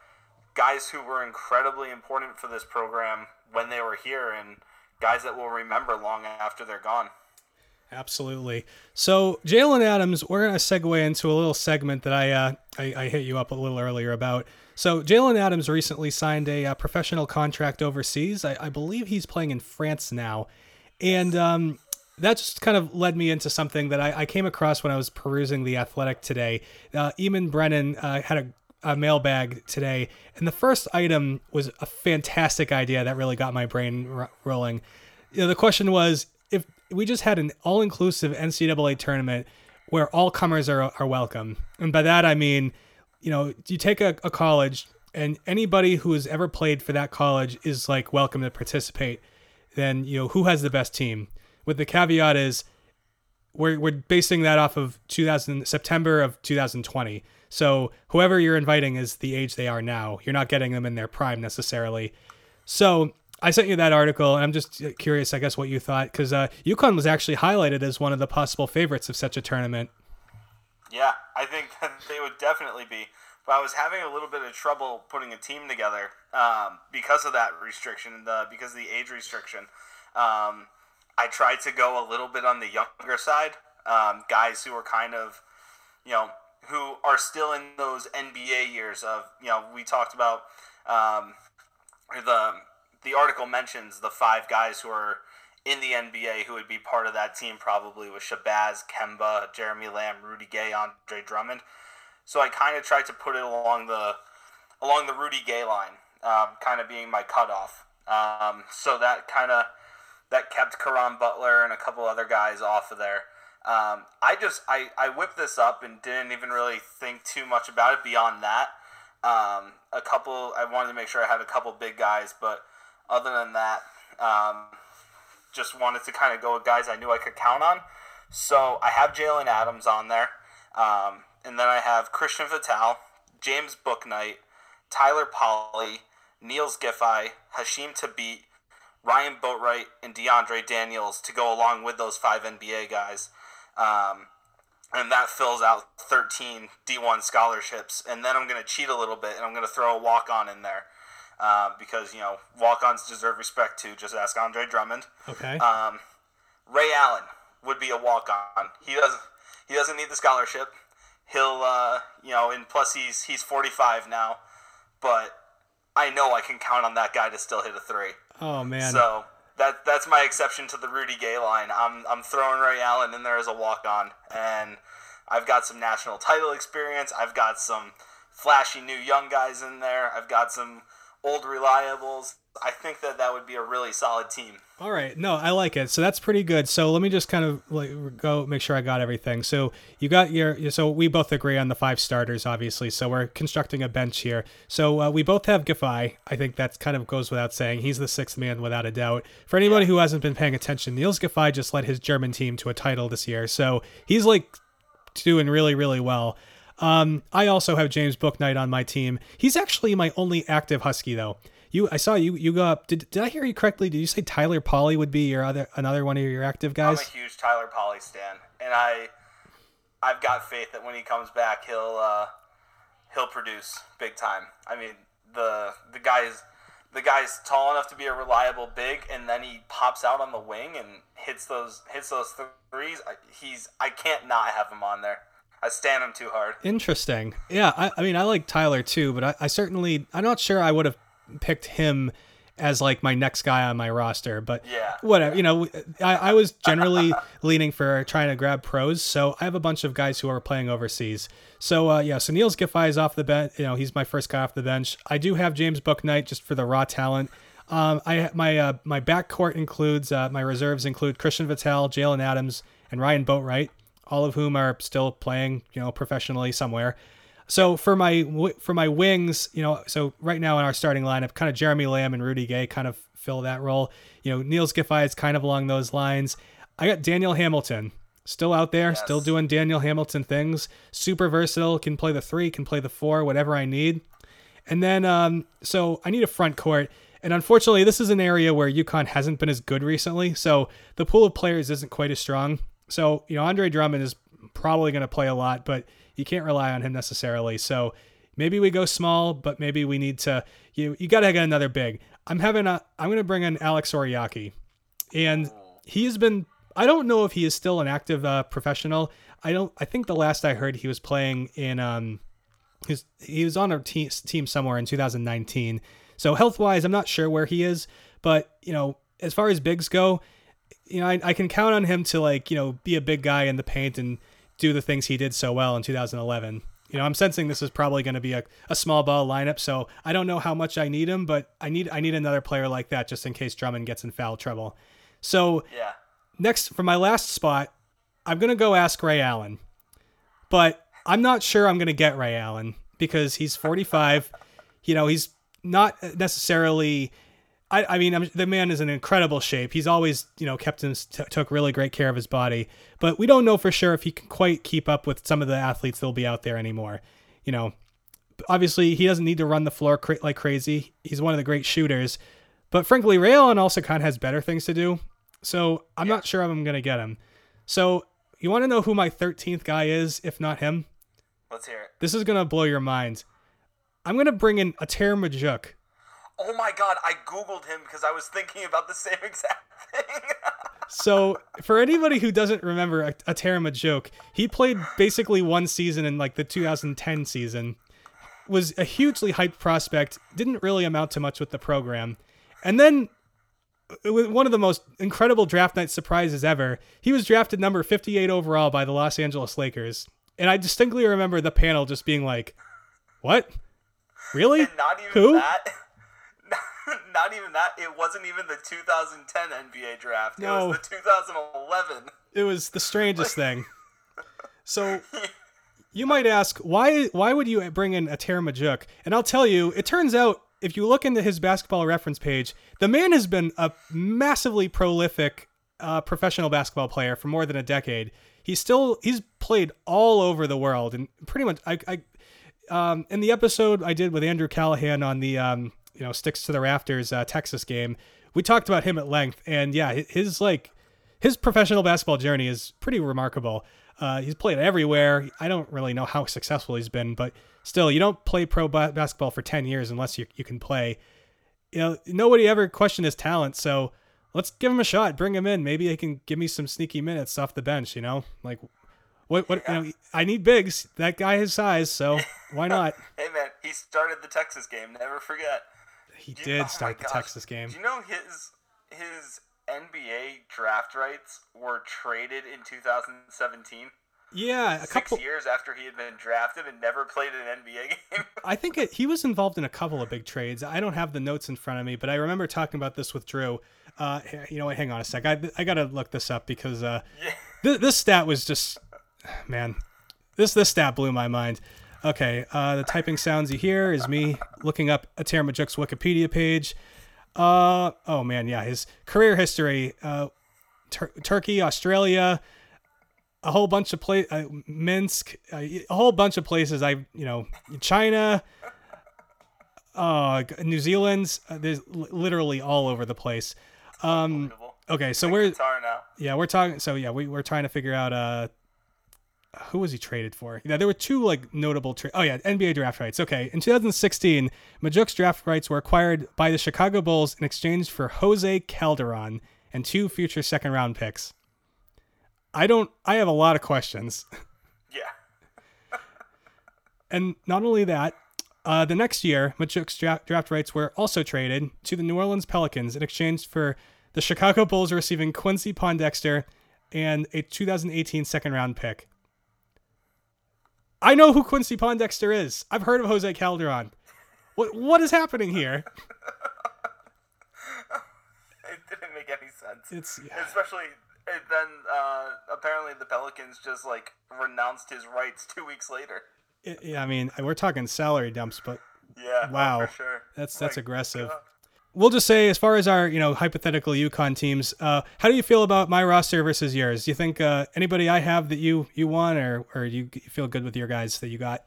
guys who were incredibly important for this program when they were here and guys that we'll remember long after they're gone. Absolutely. So Jalen Adams, we're gonna segue into a little segment that I uh, I, I hit you up a little earlier about. So Jalen Adams recently signed a, uh, professional contract overseas. I, I, believe he's playing in France now, and um, that just kind of led me into something that I, I, came across when I was perusing the Athletic today. Uh, Eamonn Brennan uh, had a, a mailbag today, and the first item was a fantastic idea that really got my brain r- rolling. You know, the question was if we just had an all-inclusive NCAA tournament where all comers are are welcome, and by that I mean you know, you take a, a college and anybody who has ever played for that college is like welcome to participate. Then you know who has the best team. With the caveat is we're we're basing that off of 2000 September of 2020. So whoever you're inviting is the age they are now. You're not getting them in their prime necessarily. So I sent you that article, and I'm just curious, I guess, what you thought, because uh, UConn was actually highlighted as one of the possible favorites of such a tournament. Yeah, I think they would definitely be. But I was having a little bit of trouble putting a team together um, because of that restriction, the because of the age restriction. Um, I tried to go a little bit on the younger side, um, guys who are kind of, you know, who are still in those NBA years of, you know, we talked about um, the the article mentions the five guys who are in the NBA who would be part of that team probably with Shabazz, Kemba, Jeremy Lamb, Rudy Gay, Andre Drummond. So I kind of tried to put it along the along the Rudy Gay line, um, kind of being my cutoff. Um, so that kind of that kept Caron Butler and a couple other guys off of there. Um, I just I, I whipped this up and didn't even really think too much about it beyond that. Um, a couple I wanted to make sure I had a couple big guys, but other than that, um, just wanted to kind of go with guys I knew I could count on. So I have Jalen Adams on there, um, and then I have Christian Vital, James Bouknight, Tyler Polley, Niels Giffey, Hasheem Thabeet, Ryan Boatright, and DeAndre Daniels to go along with those five NBA guys. Um, and that fills out 13 D1 scholarships. And then I'm going to cheat a little bit and I'm going to throw a walk on in there uh, because you know walk-ons deserve respect too. Just ask Andre Drummond. Okay. Um, Ray Allen would be a walk-on. He doesn't. He doesn't need the scholarship. He'll, uh, you know, and plus he's he's 45 now, but I know I can count on that guy to still hit a three. Oh man. So that that's my exception to the Rudy Gay line. I'm I'm throwing Ray Allen in there as a walk-on, and I've got some national title experience. I've got some flashy new young guys in there. I've got some old reliables. I think that that would be a really solid team. All right, no, I like it. So that's pretty good. So let me just kind of like go make sure I got everything. So you got your. So we both agree on the five starters, obviously. So we're constructing a bench here. So uh, we both have Giffey. I think that kind of goes without saying. He's the sixth man without a doubt. For anybody yeah. who hasn't been paying attention, Niels Giffey just led his German team to a title this year. So he's like doing really, really well. Um, I also have James Bouknight on my team. He's actually my only active Husky though. You, I saw you. You go up. Did, did I hear you correctly? Did you say Tyler Polley would be your other another one of your active guys? I'm a huge Tyler Polley stan, and I, I've got faith that when he comes back, he'll uh, he'll produce big time. I mean, the the guy's the guy's tall enough to be a reliable big, and then he pops out on the wing and hits those hits those threes. He's I can't not have him on there. I stand him too hard. Interesting. Yeah, I, I mean, I like Tyler too, but I, I certainly, I'm not sure I would have picked him as like my next guy on my roster. But yeah, whatever. You know, I, I was generally leaning for trying to grab pros. So I have a bunch of guys who are playing overseas. So uh, yeah, so Niels Giffey is off the bench. You know, he's my first guy off the bench. I do have James Bouknight just for the raw talent. Um, I my uh, my backcourt includes uh, my reserves include Christian Vital, Jalen Adams, and Ryan Boatright, all of whom are still playing, you know, professionally somewhere. So for my for my wings, you know, so right now in our starting lineup, kind of Jeremy Lamb and Rudy Gay kind of fill that role. You know, Niels Giffey is kind of along those lines. I got Daniel Hamilton still out there, yes. still doing Daniel Hamilton things. Super versatile, can play the three, can play the four, whatever I need. And then, um, so I need a front court. And unfortunately, this is an area where UConn hasn't been as good recently. So the pool of players isn't quite as strong. So, you know, Andre Drummond is probably going to play a lot, but you can't rely on him necessarily. So maybe we go small, but maybe we need to, you, you got to get another big. I'm having a, I'm going to bring in Alex Oriakhi. And he's been, I don't know if he is still an active uh, professional. I don't, I think the last I heard he was playing in, um, He's, he was on a te- team somewhere in 2019. So health wise, I'm not sure where he is, but you know, as far as bigs go, you know, I, I can count on him to like you know be a big guy in the paint and do the things he did so well in 2011. You know, I'm sensing this is probably going to be a, a small ball lineup, so I don't know how much I need him, but I need I need another player like that just in case Drummond gets in foul trouble. So yeah. next for my last spot, I'm gonna go ask Ray Allen, but I'm not sure I'm going to get Ray Allen because he's 45. you know, he's not necessarily. I, I mean, I'm, the man is in incredible shape. He's always, you know, kept him t- took really great care of his body. But we don't know for sure if he can quite keep up with some of the athletes that'll be out there anymore. You know, obviously he doesn't need to run the floor cra- like crazy. He's one of the great shooters. But frankly, Ray Allen also kind of has better things to do. So I'm yeah. not sure if I'm gonna get him. So you want to know who my 13th guy is, if not him? Let's hear it. This is gonna blow your mind. I'm gonna bring in Ater Majok. Oh my god, I googled him because I was thinking about the same exact thing. so, for anybody who doesn't remember Ater Majok, he played basically one season in like the 2010 season. Was a hugely hyped prospect. Didn't really amount to much with the program, and then one of the most incredible draft night surprises ever. He was drafted number 58 overall by the Los Angeles Lakers. And I distinctly remember the panel just being like, "What? Really? And not even Who? that. Not even that. It wasn't even the 2010 NBA draft. No. It was the 2011. It was the strangest thing. So you might ask, why why would you bring in Ater Majok? And I'll tell you, it turns out if you look into his basketball reference page, the man has been a massively prolific uh, professional basketball player for more than a decade he's still he's played all over the world and pretty much I, I um, in the episode I did with Andrew Callahan on the um, you know sticks to the rafters uh, Texas game we talked about him at length and yeah his like his professional basketball journey is pretty remarkable uh, he's played everywhere I don't really know how successful he's been but still you don't play pro basketball for 10 years unless you, you can play you know nobody ever questioned his talent so let's give him a shot. Bring him in. Maybe he can give me some sneaky minutes off the bench. You know, like what? What? You know, I need bigs. That guy has size, so why not? hey man, he started the Texas game. Never forget. He did oh start the gosh. Texas game. Do you know his his NBA draft rights were traded in 2017? Yeah, a Six couple years after he had been drafted and never played an NBA game. I think it, he was involved in a couple of big trades. I don't have the notes in front of me, but I remember talking about this with Drew. Uh, you know what? Hang on a sec. I, I gotta look this up because uh, yeah. th- this stat was just, man, this this stat blew my mind. Okay, uh, the typing sounds you hear is me looking up Ater Majok's Wikipedia page. Uh, oh man, yeah, his career history: uh, Tur- Turkey, Australia, a whole bunch of place, uh, Minsk, uh, a whole bunch of places. I, you know, China, uh, New Zealand's. Uh, there's literally all over the place. Um, okay, so we're yeah, we're talking. So yeah, we we're trying to figure out uh, who was he traded for? Yeah, there were two like notable trades. Oh yeah, NBA draft rights. Okay, in 2016, Majok's draft rights were acquired by the Chicago Bulls in exchange for Jose Calderon and two future second round picks. I don't. I have a lot of questions. Yeah. and not only that, uh, the next year, Majok's draft, draft rights were also traded to the New Orleans Pelicans in exchange for the Chicago Bulls receiving Quincy Pondexter and a 2018 second round pick. I know who Quincy Pondexter is. I've heard of Jose Calderon. What what is happening here? it didn't make any sense. It's yeah. especially And then uh, apparently the Pelicans just like renounced his rights two weeks later. Yeah, I mean, we're talking salary dumps, but Yeah. Wow. Oh, for sure. that's that's My aggressive. God. We'll just say, as far as our you know hypothetical UConn teams, uh, how do you feel about my roster versus yours? Do you think uh, anybody I have that you you want, or or you feel good with your guys that you got?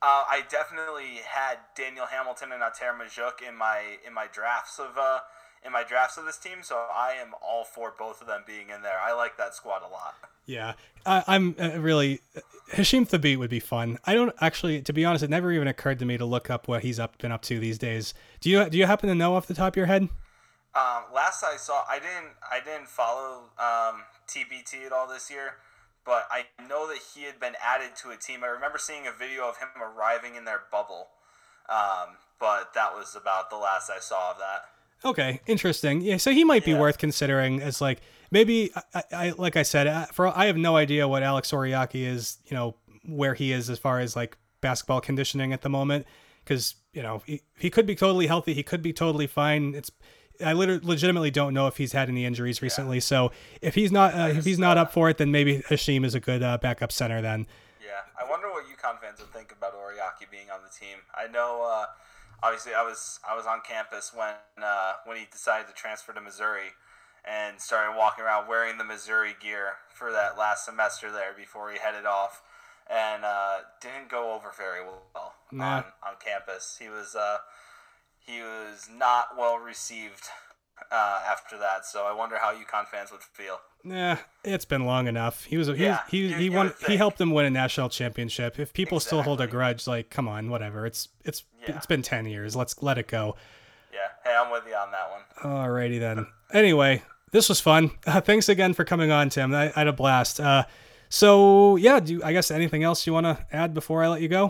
Uh, I definitely had Daniel Hamilton and Ater Majok in my in my drafts of uh, in my drafts of this team, so I am all for both of them being in there. I like that squad a lot. Yeah, I, I'm uh, really Hasheem Thabeet would be fun. I don't actually, to be honest, it never even occurred to me to look up what he's up been up to these days. Do you do you happen to know off the top of your head? Um, last I saw, I didn't I didn't follow um, TBT at all this year, but I know that he had been added to a team. I remember seeing a video of him arriving in their bubble, um, but that was about the last I saw of that. Okay, interesting. Yeah, so he might be Yeah. worth considering as like maybe I, I like I said uh, for I have no idea what Alex Oriakhi is, you know, where he is as far as like basketball conditioning at the moment because, you know, he, he could be totally healthy, he could be totally fine. It's I literally legitimately don't know if he's had any injuries recently. So if he's not uh, if he's not up for it, then maybe Hasheem is a good uh, backup center then. Yeah, I wonder what UConn fans would think about Oriakhi being on the team. I know, uh, obviously, I was I was on campus when uh, when he decided to transfer to Missouri, and started walking around wearing the Missouri gear for that last semester there before he headed off, and uh, didn't go over very well Nah. on on campus. He was uh, he was not well received uh, after that. So I wonder how UConn fans would feel. Nah, it's been long enough. He was a, he Yeah, he he won he helped them win a national championship. If people still hold a grudge, like come on, whatever. It's it's Yeah. it's been ten years. Let's let it go. Yeah, hey, I'm with you on that one. Alrighty then. Anyway, this was fun. Uh, thanks again for coming on, Tim. I, I had a blast. Uh, so yeah, do you, I guess anything else you want to add before I let you go?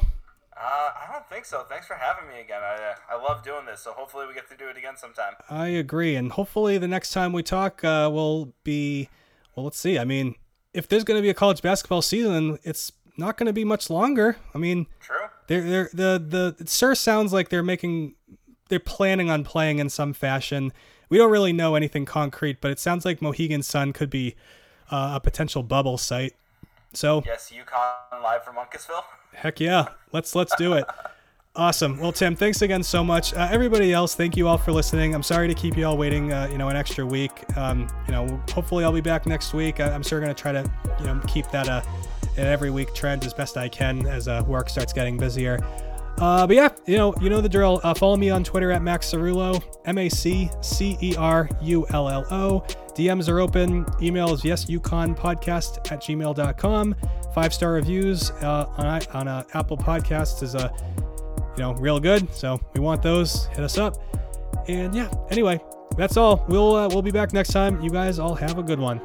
Uh, I don't think so. Thanks for having me again. I, uh, I love doing this, so hopefully we get to do it again sometime. I agree, and hopefully the next time we talk uh, will be well. Let's see. I mean, if there's going to be a college basketball season, it's not going to be much longer. I mean, True. They're they're the the it sure sounds like they're making they're planning on playing in some fashion. We don't really know anything concrete, but it sounds like Mohegan Sun could be uh, a potential bubble site. So Yes, UConn live from Uncasville. heck yeah, let's let's do it. Awesome. Well, Tim, thanks again so much. Uh, everybody else, thank you all for listening. I'm sorry to keep you all waiting, uh, you know, an extra week. Um, you know, hopefully I'll be back next week. I- I'm sure going to try to, you know, keep that uh, an every week trend as best I can as uh, work starts getting busier. Uh, but yeah, you know, you know the drill. Uh, follow me on Twitter at Max Cerullo, M A C C E R U L L O. DMs are open. Email is yesuconpodcast at gmail.com. Five star reviews uh, on on uh, Apple Podcasts is a you know real good. So we want those. Hit us up. And yeah, anyway, that's all. We'll uh, we'll be back next time. You guys all have a good one.